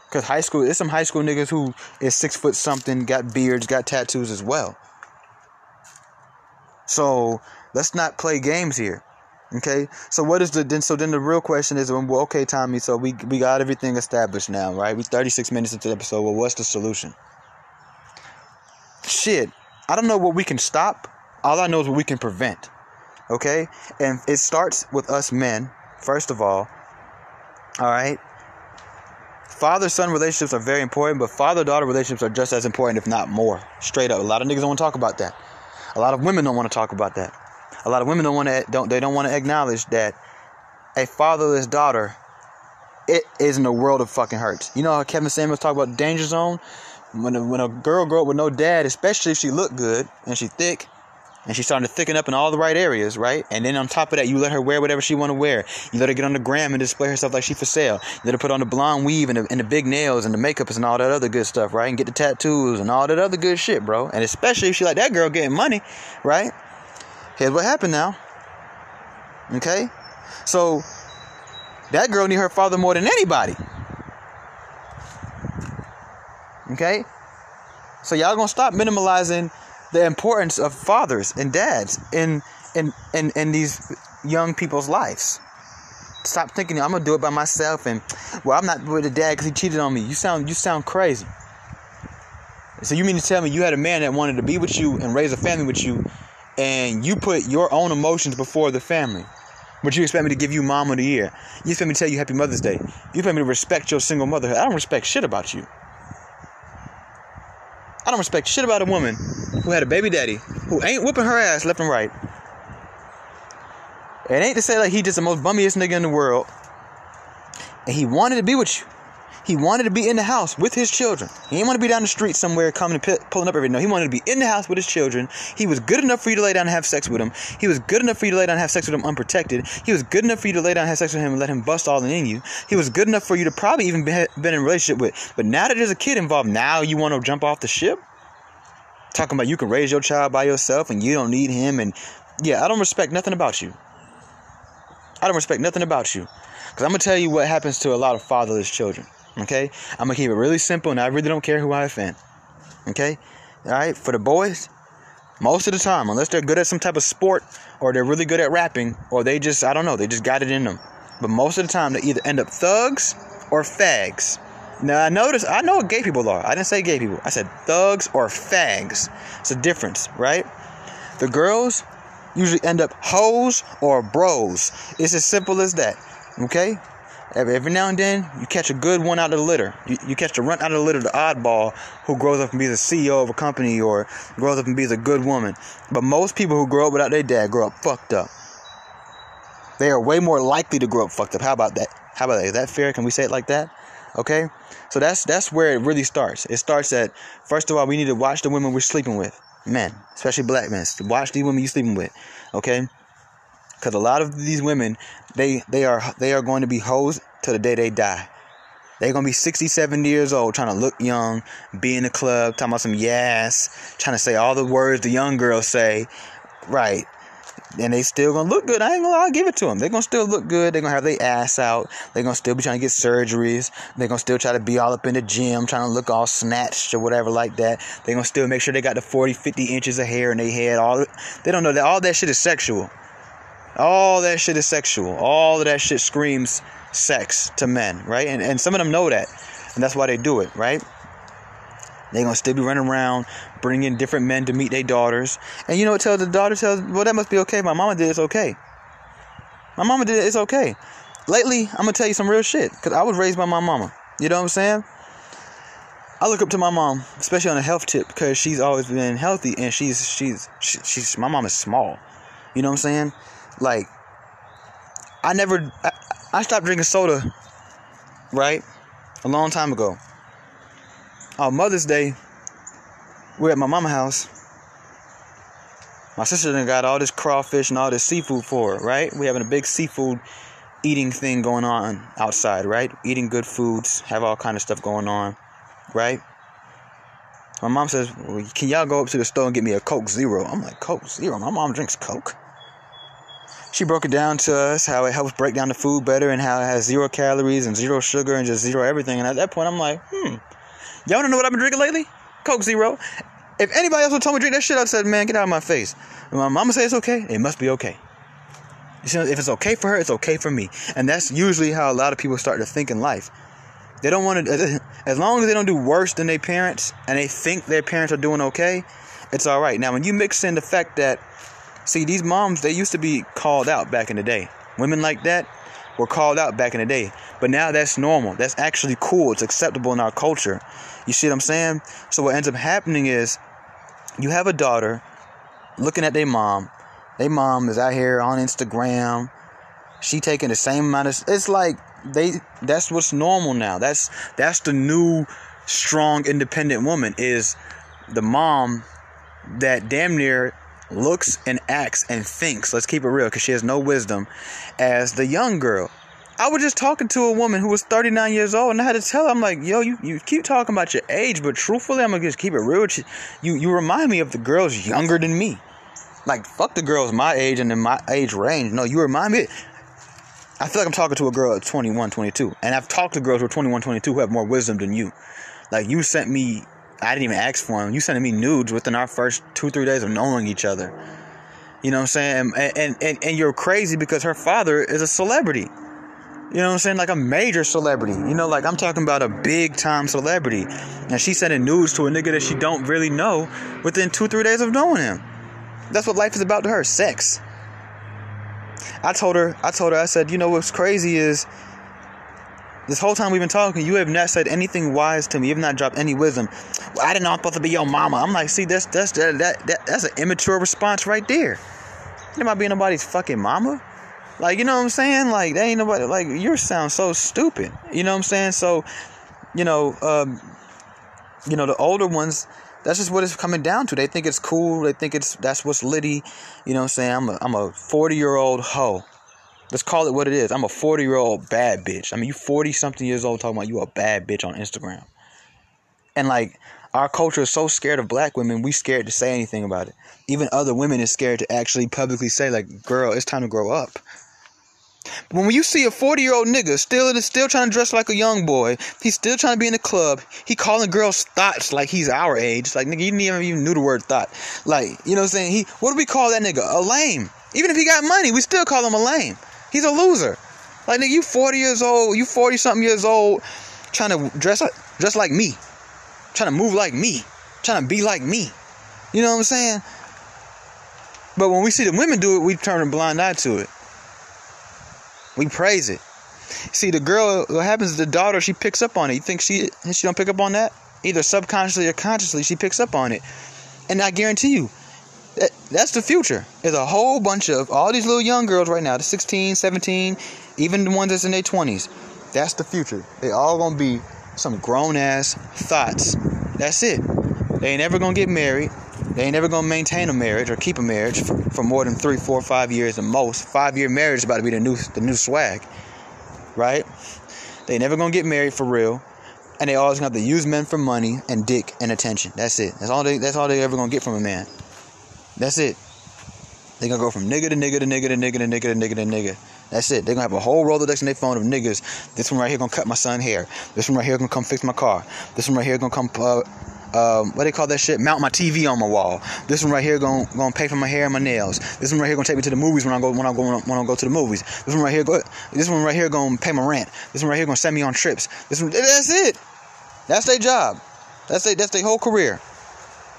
Cause high school, there's some high school niggas who is six foot something, got beards, got tattoos as well. So let's not play games here. Okay. So what is the then? So then the real question is, well, okay, Tommy. So we we got everything established now, right? We 36 minutes into the episode. Well, what's the solution? Shit, I don't know what we can stop. All I know is what we can prevent. Okay? And it starts with us men, first of all. All right? Father son relationships are very important, but father daughter relationships are just as important, if not more. Straight up. A lot of niggas don't want to talk about that. A lot of women don't want to talk about that. A lot of women don't want to don't they don't want to acknowledge that a fatherless daughter it is in a world of fucking hurts. You know how Kevin Samuels talk about danger zone? When a, when a girl grow up with no dad, especially if she look good and she thick, and she's starting to thicken up in all the right areas, right? And then on top of that, you let her wear whatever she want to wear. You let her get on the gram and display herself like she for sale. You let her put on the blonde weave and the, and the big nails and the makeup and all that other good stuff, right? And get the tattoos and all that other good shit, bro. And especially if she like that girl getting money, right? Here's what happened now. Okay? So that girl need her father more than anybody. Okay? So y'all gonna stop minimalizing the importance of fathers and dads in in in, in these young people's lives. Stop thinking I'm gonna do it by myself and well I'm not with a dad because he cheated on me. You sound you sound crazy. So you mean to tell me you had a man that wanted to be with you and raise a family with you, and you put your own emotions before the family? But you expect me to give you mom of the year? You expect me to tell you Happy Mother's Day? You expect me to respect your single motherhood? I don't respect shit about you. I don't respect shit about a woman who had a baby daddy who ain't whooping her ass left and right. It ain't to say like he just the most bummiest nigga in the world. And he wanted to be with you. He wanted to be in the house with his children. He didn't want to be down the street somewhere coming and pulling up every no. He wanted to be in the house with his children. He was good enough for you to lay down and have sex with him. He was good enough for you to lay down and have sex with him unprotected. He was good enough for you to lay down and have sex with him and let him bust all in you. He was good enough for you to probably even be, been in a relationship with. But now that there's a kid involved, now you want to jump off the ship? Talking about you can raise your child by yourself and you don't need him. And yeah, I don't respect nothing about you. I don't respect nothing about you. Because I'm going to tell you what happens to a lot of fatherless children. Okay? I'm gonna keep it really simple and I really don't care who I offend. Okay? Alright, for the boys, most of the time, unless they're good at some type of sport or they're really good at rapping, or they just I don't know, they just got it in them. But most of the time they either end up thugs or fags. Now I notice I know what gay people are. I didn't say gay people. I said thugs or fags. It's a difference, right? The girls usually end up hoes or bros. It's as simple as that. Okay? Every, now and then, you catch a good one out of the litter. You, you catch the run out of the litter, the oddball who grows up and be the CEO of a company or grows up and be a good woman. But most people who grow up without their dad grow up fucked up. They are way more likely to grow up fucked up. How about that? How about that? Is that fair? Can we say it like that? Okay? So that's that's where it really starts. It starts at first of all, we need to watch the women we're sleeping with. Men, especially black men. Watch these women you're sleeping with. Okay? Because a lot of these women, they they are they are going to be hoes till the day they die. They're gonna be 60, 70 years old, trying to look young, be in the club, talking about some yes, trying to say all the words the young girls say. Right and they still gonna look good. I ain't gonna I'll give it to them. They're gonna still look good. They're gonna have their ass out. They're gonna still be trying to get surgeries. They're gonna still try to be all up in the gym, trying to look all snatched or whatever like that. They're gonna still make sure they got the 40, 50 inches of hair in their head. All they don't know that all that shit is sexual. All that shit is sexual. All of that shit screams sex to men, right? And and some of them know that, and that's why they do it, right? They're gonna still be running around, bringing different men to meet their daughters. And you know what? Tells the daughter tells, well, that must be okay. My mama did. It's okay. My mama did. It's okay. Lately, I'm gonna tell you some real shit because I was raised by my mama. You know what I'm saying? I look up to my mom, especially on a health tip, because she's always been healthy and she's she's she, she's my mom is small. You know what I'm saying? Like, I never I stopped drinking soda, right, a long time ago on Mother's Day, we're at my mama's house. My sister done got all this crawfish and all this seafood for her, right? We're having a big seafood eating thing going on outside, right? Eating good foods, have all kind of stuff going on, right? My mom says, well, "Can y'all go up to the store and get me a Coke Zero?" I'm like, "Coke Zero? My mom drinks Coke." She broke it down to us how it helps break down the food better and how it has zero calories and zero sugar and just zero everything. And at that point, I'm like, "Hmm, Y'all don't know what I've been drinking lately? Coke Zero. If anybody else would told me to drink that shit, I'd said, man, get out of my face. When my mama says it's okay, it must be okay. You see, if it's okay for her, it's okay for me. And that's usually how a lot of people start to think in life. They don't want to, as long as they don't do worse than their parents and they think their parents are doing okay, it's all right. Now, when you mix in the fact that, see, these moms, they used to be called out back in the day. Women like that were called out back in the day. But now that's normal. That's actually cool. It's acceptable in our culture. You see what I'm saying? So what ends up happening is you have a daughter looking at their mom. Their mom is out here on Instagram. She taking the same amount of it's like they that's what's normal now. That's that's the new strong independent woman is the mom that damn near looks and acts and thinks, let's keep it real, because she has no wisdom, as the young girl. I was just talking to a woman who was 39 years old, and I had to tell her, I'm like, yo, you, you keep talking about your age, but truthfully, I'm gonna just keep it real. You. you you remind me of the girls younger than me. Like, fuck the girls my age and in my age range. No, you remind me. I feel like I'm talking to a girl at 21, 22. And I've talked to girls who are 21, 22 who have more wisdom than you. Like, you sent me, I didn't even ask for them. You sent me nudes within our first two, three days of knowing each other. You know what I'm saying? And, and, and, and you're crazy because her father is a celebrity. You know what I'm saying? Like a major celebrity. You know, like I'm talking about a big time celebrity. And she's sending news to a nigga that she don't really know within two, three days of knowing him. That's what life is about to her. Sex. I told her, I told her, I said, you know what's crazy is this whole time we've been talking, you have not said anything wise to me. You have not dropped any wisdom. Well, I didn't know I'm supposed to be your mama. I'm like, see, that's that's that, that, that that's an immature response right there. You about being nobody's fucking mama? Like, you know what I'm saying? Like, they ain't nobody, like, you sound so stupid. You know what I'm saying? So, you know, um, you know, the older ones, that's just what it's coming down to. They think it's cool. They think it's, that's what's litty. You know what I'm saying? I'm a, I'm a 40 year old hoe. Let's call it what it is. I'm a 40 year old bad bitch. I mean, you 40 something years old talking about you a bad bitch on Instagram. And like, our culture is so scared of black women, we scared to say anything about it. Even other women is scared to actually publicly say, like, girl, it's time to grow up. When you see a 40 year old nigga still still trying to dress like a young boy, he's still trying to be in the club, he calling girls thoughts like he's our age. Like nigga, you didn't even, even knew the word thought. Like, you know what I'm saying? He what do we call that nigga? A lame. Even if he got money, we still call him a lame. He's a loser. Like nigga, you 40 years old, you 40 something years old, trying to dress like dress like me. Trying to move like me. Trying to be like me. You know what I'm saying? But when we see the women do it, we turn a blind eye to it. We praise it. See, the girl, what happens is the daughter, she picks up on it. You think she she don't pick up on that? Either subconsciously or consciously, she picks up on it. And I guarantee you, that, that's the future. There's a whole bunch of all these little young girls right now, the 16, 17, even the ones that's in their 20s. That's the future. They all gonna be some grown ass thoughts. That's it. They ain't never gonna get married. They ain't never gonna maintain a marriage or keep a marriage for, for more than three, four, five years at most. Five year marriage is about to be the new the new swag, right? They never gonna get married for real, and they always gonna have to use men for money and dick and attention. That's it. That's all they. That's all they ever gonna get from a man. That's it. They're gonna go from nigga to nigga to nigga to nigga to nigga to nigga to nigga. That's it. They're gonna have a whole Rolodex in their phone of niggas. This one right here gonna cut my son hair. This one right here gonna come fix my car. This one right here gonna come uh, um, what they call that shit? Mount my TV on my wall. This one right here gonna, gonna pay for my hair and my nails. This one right here gonna take me to the movies when I go when I go when I go to the movies. This one right here go, this one right here gonna pay my rent. This one right here gonna send me on trips. This one that's it. That's their job. That's they that's their whole career.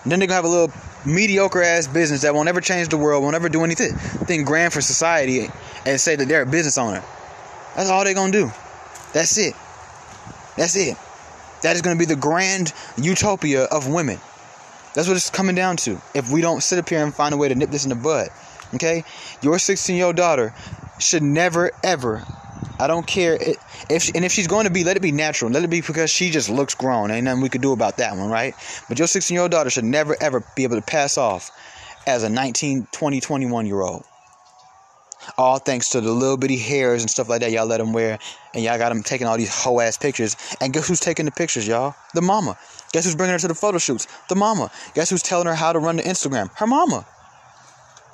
And then they're gonna have a little mediocre ass business that won't ever change the world, won't ever do anything thing grand for society and say that they're a business owner. That's all they're gonna do. That's it. That's it. That is to be the grand utopia of women. That's what it's coming down to. If we don't sit up here and find a way to nip this in the bud, okay? Your 16 year old daughter should never, ever. I don't care if and if she's going to be, let it be natural. Let it be because she just looks grown. Ain't nothing we could do about that one, right? But your 16 year old daughter should never ever be able to pass off as a 19, 20, 21 year old. All thanks to the little bitty hairs and stuff like that y'all let them wear. And y'all got them taking all these hoe ass pictures. And guess who's taking the pictures, y'all? The mama. Guess who's bringing her to the photo shoots? The mama. Guess who's telling her how to run the Instagram? Her mama.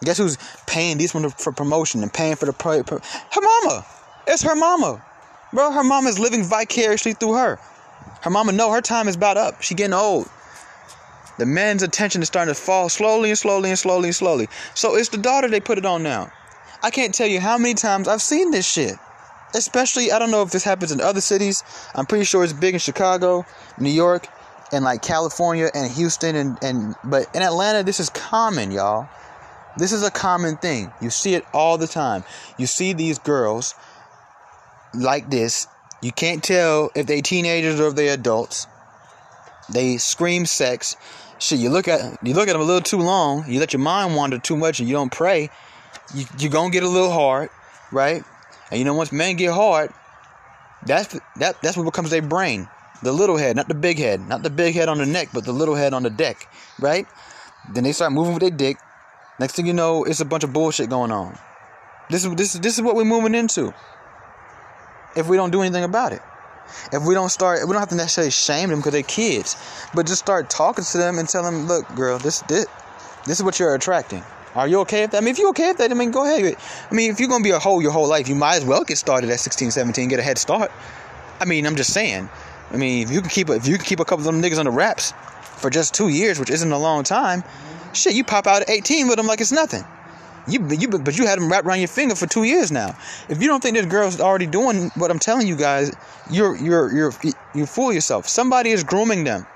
Guess who's paying these one for promotion and paying for the pro- pro- her mama. It's her mama, bro. Her mama is living vicariously through her. Her mama know her time is about up. She getting old. The man's attention is starting to fall slowly and slowly and slowly and slowly. So it's the daughter they put it on now. I can't tell you how many times I've seen this shit. Especially, I don't know if this happens in other cities. I'm pretty sure it's big in Chicago, New York, and like California and Houston and, and but in Atlanta this is common, y'all. This is a common thing. You see it all the time. You see these girls like this. You can't tell if they're teenagers or if they adults. They scream sex. Shit, you look at you look at them a little too long. You let your mind wander too much, and you don't pray you, you're gonna get a little hard, right? And you know, once men get hard, that's that that's what becomes their brain. The little head, not the big head, not the big head on the neck, but the little head on the deck, right? Then they start moving with their dick. Next thing you know, it's a bunch of bullshit going on. This is this is this is what we're moving into. If we don't do anything about it. If we don't start, we don't have to necessarily shame them because they're kids, but just start talking to them and tell them, look, girl, this this this is what you're attracting. Are you okay with that? I mean, if you're okay with that, I mean, go ahead. I mean, if you're to be a hoe your whole life, you might as well get started at 16, 17, get a head start. I mean, I'm just saying. I mean, if you can keep a, if you can keep a couple of them niggas on the wraps for just two years, which isn't a long time, shit, you pop out at 18 with them like it's nothing. You, you, but you had them wrapped around your finger for two years now. If you don't think this girl's already doing what I'm telling you guys, you're, you're, you're, you fool yourself. Somebody is grooming them.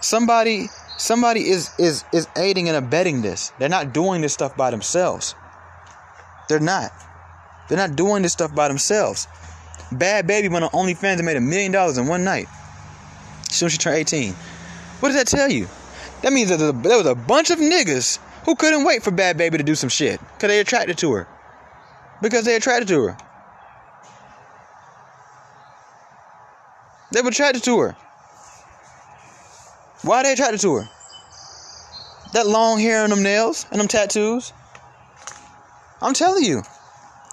Somebody Somebody is is is aiding and abetting this. They're not doing this stuff by themselves. They're not. They're not doing this stuff by themselves. Bhad Bhabie went on OnlyFans and made a million dollars in one night. As soon as she turned 18. What does that tell you? That means that there was a bunch of niggas who couldn't wait for Bhad Bhabie to do some shit. Because they attracted to her. Because they attracted to her. They were attracted to her. Why they attracted to her? That long hair and them nails and them tattoos. I'm telling you.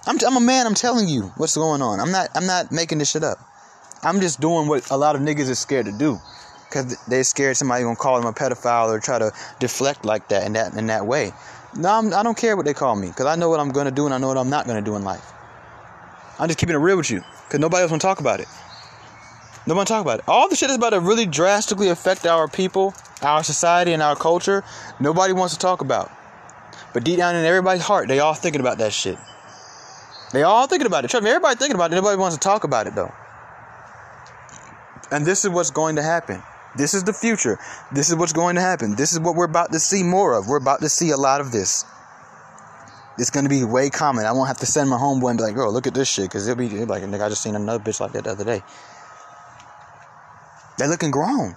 I'm, I'm a man. I'm telling you what's going on. I'm not. I'm not making this shit up. I'm just doing what a lot of niggas is scared to do, cause they're scared somebody gonna call them a pedophile or try to deflect like that in that in that way. No, I'm, I do not care what they call me, cause I know what I'm gonna do and I know what I'm not gonna do in life. I'm just keeping it real with you, cause nobody else wanna talk about it. Nobody talk about it. All the shit is about to really drastically affect our people, our society, and our culture. Nobody wants to talk about. But deep down in everybody's heart, they all thinking about that shit. They all thinking about it. Trust me, everybody thinking about it. Nobody wants to talk about it though. And this is what's going to happen. This is the future. This is what's going to happen. This is what we're about to see more of. We're about to see a lot of this. it's gonna be way common. I won't have to send my homeboy and be like, "Girl, look at this shit," because it'll be, be like, "Nigga, I just seen another bitch like that the other day." They're looking grown.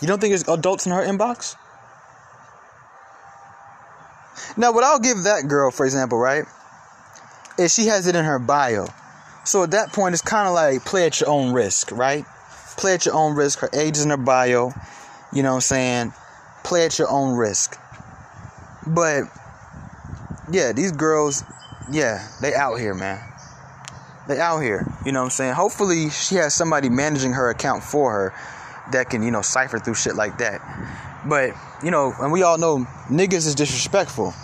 You don't think there's adults in her inbox? Now, what I'll give that girl, for example, right, is she has it in her bio. So at that point, it's kind of like play at your own risk, right? Play at your own risk. Her age is in her bio. You know what I'm saying? Play at your own risk. But yeah, these girls, yeah, they out here, man. They out here. You know what I'm saying? Hopefully she has somebody managing her account for her that can, you know, cipher through shit like that. But, you know, and we all know niggas is disrespectful.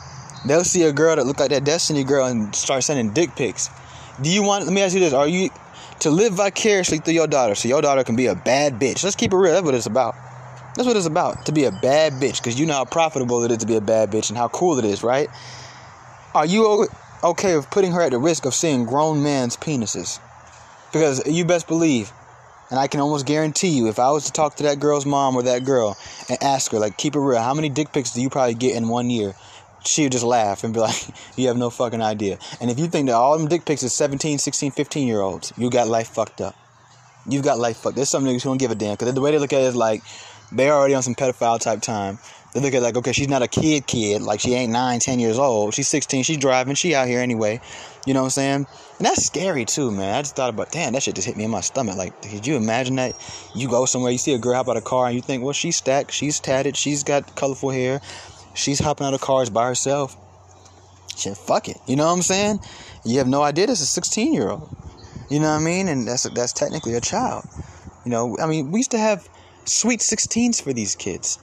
They'll see a girl that look like that Destiny girl and start sending dick pics. Do you want let me ask you this, are you to live vicariously through your daughter so your daughter can be a bad bitch? Let's keep it real. That's what it's about. That's what it's about. To be a bad bitch. Because you know how profitable it is to be a bad bitch and how cool it is, right? Are you okay with putting her at the risk of seeing grown men's penises? Because you best believe, and I can almost guarantee you, if I was to talk to that girl's mom or that girl and ask her, like, keep it real, how many dick pics do you probably get in one year? She would just laugh and be like, you have no fucking idea. And if you think that all them dick pics is 17, 16, 15 year olds, you got life fucked up. You've got life fucked. There's some niggas who don't give a damn. Because the way they look at it is like, they're already on some pedophile type time. They look at like, okay, she's not a kid kid, like she ain't nine, ten years old. She's 16, she's driving, she out here anyway. You know what I'm saying? And that's scary too, man. I just thought about, damn, that shit just hit me in my stomach. Like, could you imagine that? You go somewhere, you see a girl hop out of a car, and you think, well, she's stacked, she's tatted, she's got colorful hair, she's hopping out of cars by herself. Shit, fuck it. You know what I'm saying? You have no idea this is a 16 year old. You know what I mean? And that's that's technically a child. You know, I mean, we used to have sweet 16s for these kids.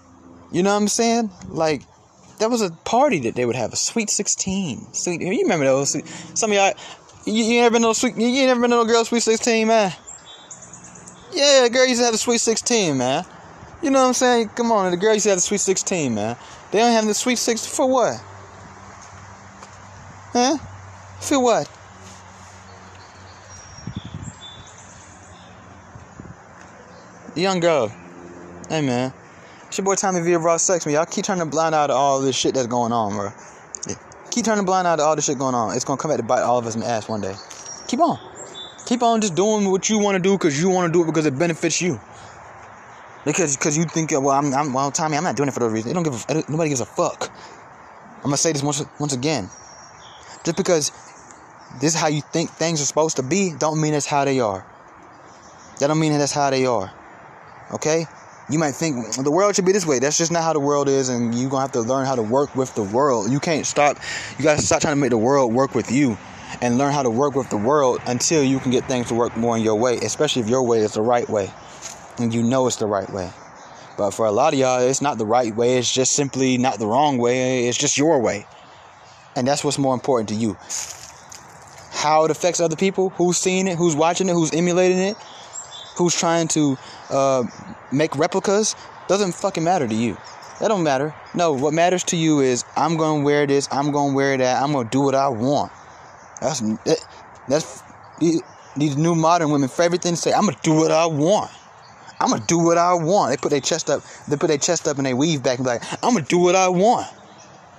You know what I'm saying? Like, that was a party that they would have a sweet 16. Sweet, you remember those? Some of y'all, you, you never been no sweet, you never been no girl sweet 16, man. Yeah, girl used to have the sweet 16, man. You know what I'm saying? Come on, the girl used to have the sweet 16, man. They don't have the sweet 6 for what? Huh? For what? Young girl. Hey man, it's your boy Tommy V Raw Sex, man. Y'all keep turning a blind eye to all this shit that's going on, bro. Keep turning a blind eye to all this shit going on. It's gonna come back to bite all of us in the ass one day. Keep on. Keep on just doing what you want to do because you want to do it because it benefits you. Because because you think, uh, well, I'm, I'm well, Tommy, I'm not doing it for those reasons. They don't give a, nobody gives a fuck. I'm gonna say this once once again. Just because this is how you think things are supposed to be, don't mean that's how they are. That don't mean that's how they are. Okay? you might think the world should be this way. That's just not how the world is, and you're gonna have to learn how to work with the world. You can't stop. You gotta stop trying to make the world work with you, and learn how to work with the world until you can get things to work more in your way. Especially if your way is the right way, and you know it's the right way. But for a lot of y'all, it's not the right way. It's just simply not the wrong way. It's just your way, and that's what's more important to you. How it affects other people, who's seeing it, who's watching it, who's emulating it, who's trying to uh, make replicas doesn't fucking matter to you. That don't matter. No, what matters to you is I'm gonna wear this. I'm gonna wear that. I'm gonna do what I want. That's that, that's these new modern women for everything to say. I'm gonna do what I want. I'm gonna do what I want. They put their chest up. They put their chest up and they weave back and be like, I'm gonna do what I want.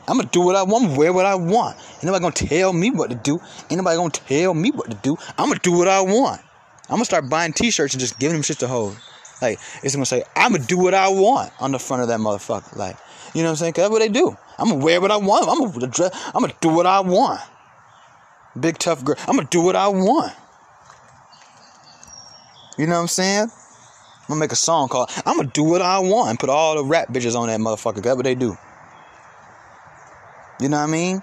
I'm gonna do what I want. Wear what I want. Ain't nobody gonna tell me what to do. Ain't nobody gonna tell me what to do. I'm gonna do what I want. I'm gonna start buying T-shirts and just giving them shit to hold. Like it's gonna say, I'm gonna do what I want on the front of that motherfucker. Like, you know what I'm saying? Cause that's what they do. I'm gonna wear what I want. I'm gonna dress. I'm gonna do what I want. Big tough girl. I'm gonna do what I want. You know what I'm saying? I'm gonna make a song called I'm gonna do what I want and put all the rap bitches on that motherfucker. That's what they do. You know what I mean?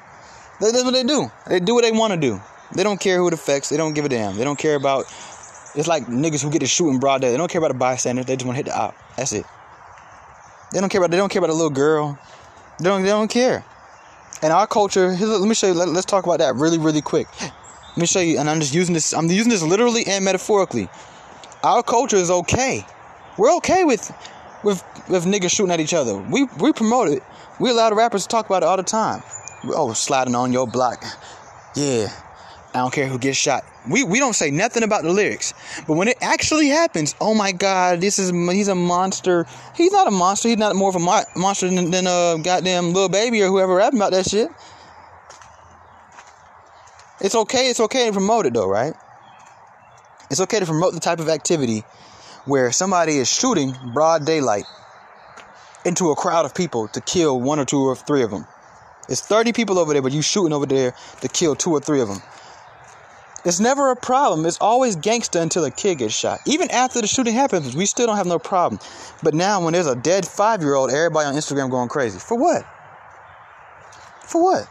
That's what they do. They do what they want to do. They don't care who it affects. They don't give a damn. They don't care about. It's like niggas who get to shoot in broad day. They don't care about the bystanders. They just want to hit the op. That's it. They don't care about. They don't care about the little girl. They don't. They don't care. And our culture. Let me show you. Let, let's talk about that really, really quick. Let me show you. And I'm just using this. I'm using this literally and metaphorically. Our culture is okay. We're okay with with with niggas shooting at each other. We we promote it. We allow the rappers to talk about it all the time. Oh, sliding on your block. Yeah, I don't care who gets shot. We we don't say nothing about the lyrics, but when it actually happens, oh my God, this is he's a monster. He's not a monster. He's not more of a mo- monster than, than a goddamn Lil Baby or whoever rapping about that shit. It's okay. It's okay to promote it though, right? It's okay to promote the type of activity where somebody is shooting broad daylight into a crowd of people to kill one or two or three of them. It's 30 people over there, but you shooting over there to kill two or three of them. It's never a problem. It's always gangster until a kid gets shot. Even after the shooting happens, we still don't have no problem. But now, when there's a dead five year old, everybody on Instagram going crazy. For what? For what?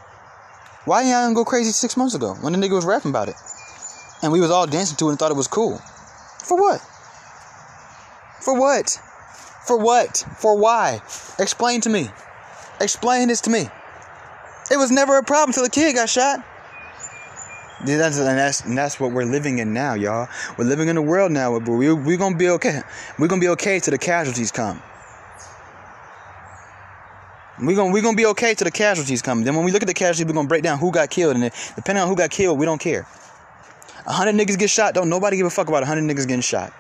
Why didn't I go crazy six months ago when the nigga was rapping about it? And we was all dancing to it and thought it was cool. For what? For what? For what? For why? Explain to me. Explain this to me. It was never a problem until the kid got shot. That's, and that's and that's what we're living in now, y'all. We're living in a world now where we we're gonna be okay. We're gonna be okay till the casualties come. We're gonna we're gonna be okay till the casualties come. Then when we look at the casualties, we're gonna break down who got killed, and depending on who got killed, we don't care. A hundred niggas get shot, don't nobody give a fuck about a hundred niggas getting shot.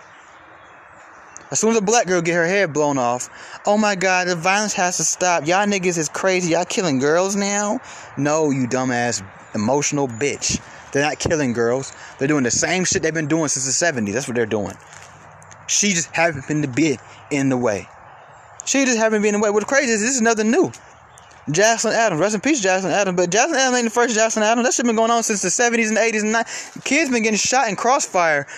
As soon as a black girl get her head blown off, oh my god, the violence has to stop. Y'all niggas is crazy. Y'all killing girls now? No, you dumbass emotional bitch. They're not killing girls. They're doing the same shit they've been doing since the 70s. That's what they're doing. She just happened to be in the way. She just happened to be in the way. What's crazy is this is nothing new. Jackson Adams, rest in peace, Jackson Adams. But Jackson Adams ain't the first Jackson Adams. That shit been going on since the 70s and 80s and 90s. Kids been getting shot in crossfire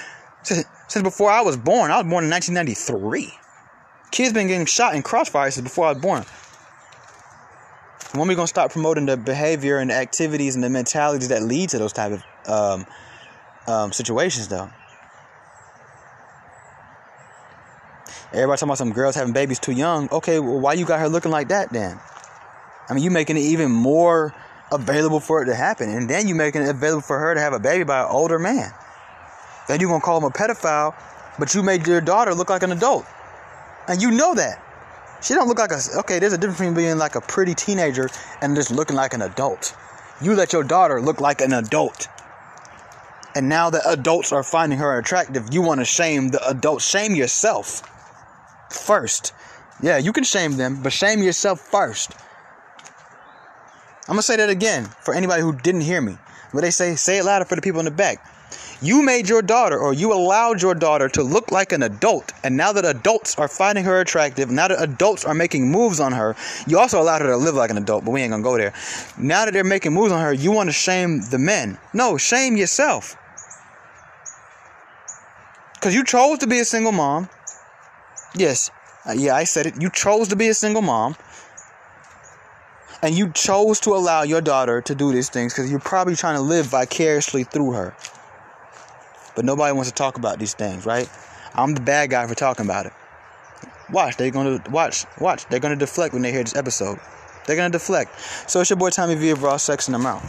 since, before I was born. I was born in 1993. Kids been getting shot in crossfire since before I was born. When are we gonna start promoting the behavior and the activities and the mentalities that lead to those type of um, um, situations, though? Everybody talking about some girls having babies too young. Okay, well, why you got her looking like that then? I mean, you making it even more available for it to happen, and then you making it available for her to have a baby by an older man. Then you're gonna call him a pedophile, but you made your daughter look like an adult, and you know that. She don't look like a okay. There's a difference between being like a pretty teenager and just looking like an adult. You let your daughter look like an adult. And now that adults are finding her attractive, you want to shame the adults. Shame yourself first. Yeah, you can shame them, but shame yourself first. I'm gonna say that again for anybody who didn't hear me. But they say, say it louder for the people in the back. You made your daughter, or you allowed your daughter to look like an adult, and now that adults are finding her attractive, now that adults are making moves on her, you also allowed her to live like an adult, but we ain't gonna go there. Now that they're making moves on her, you wanna shame the men. No, shame yourself. Because you chose to be a single mom. Yes, uh, yeah, I said it. You chose to be a single mom. And you chose to allow your daughter to do these things because you're probably trying to live vicariously through her. But nobody wants to talk about these things, right? I'm the bad guy for talking about it. Watch, they're gonna watch, watch. They're gonna deflect when they hear this episode. They're gonna deflect. So it's your boy Tommy V of Raw Sex, and I'm out.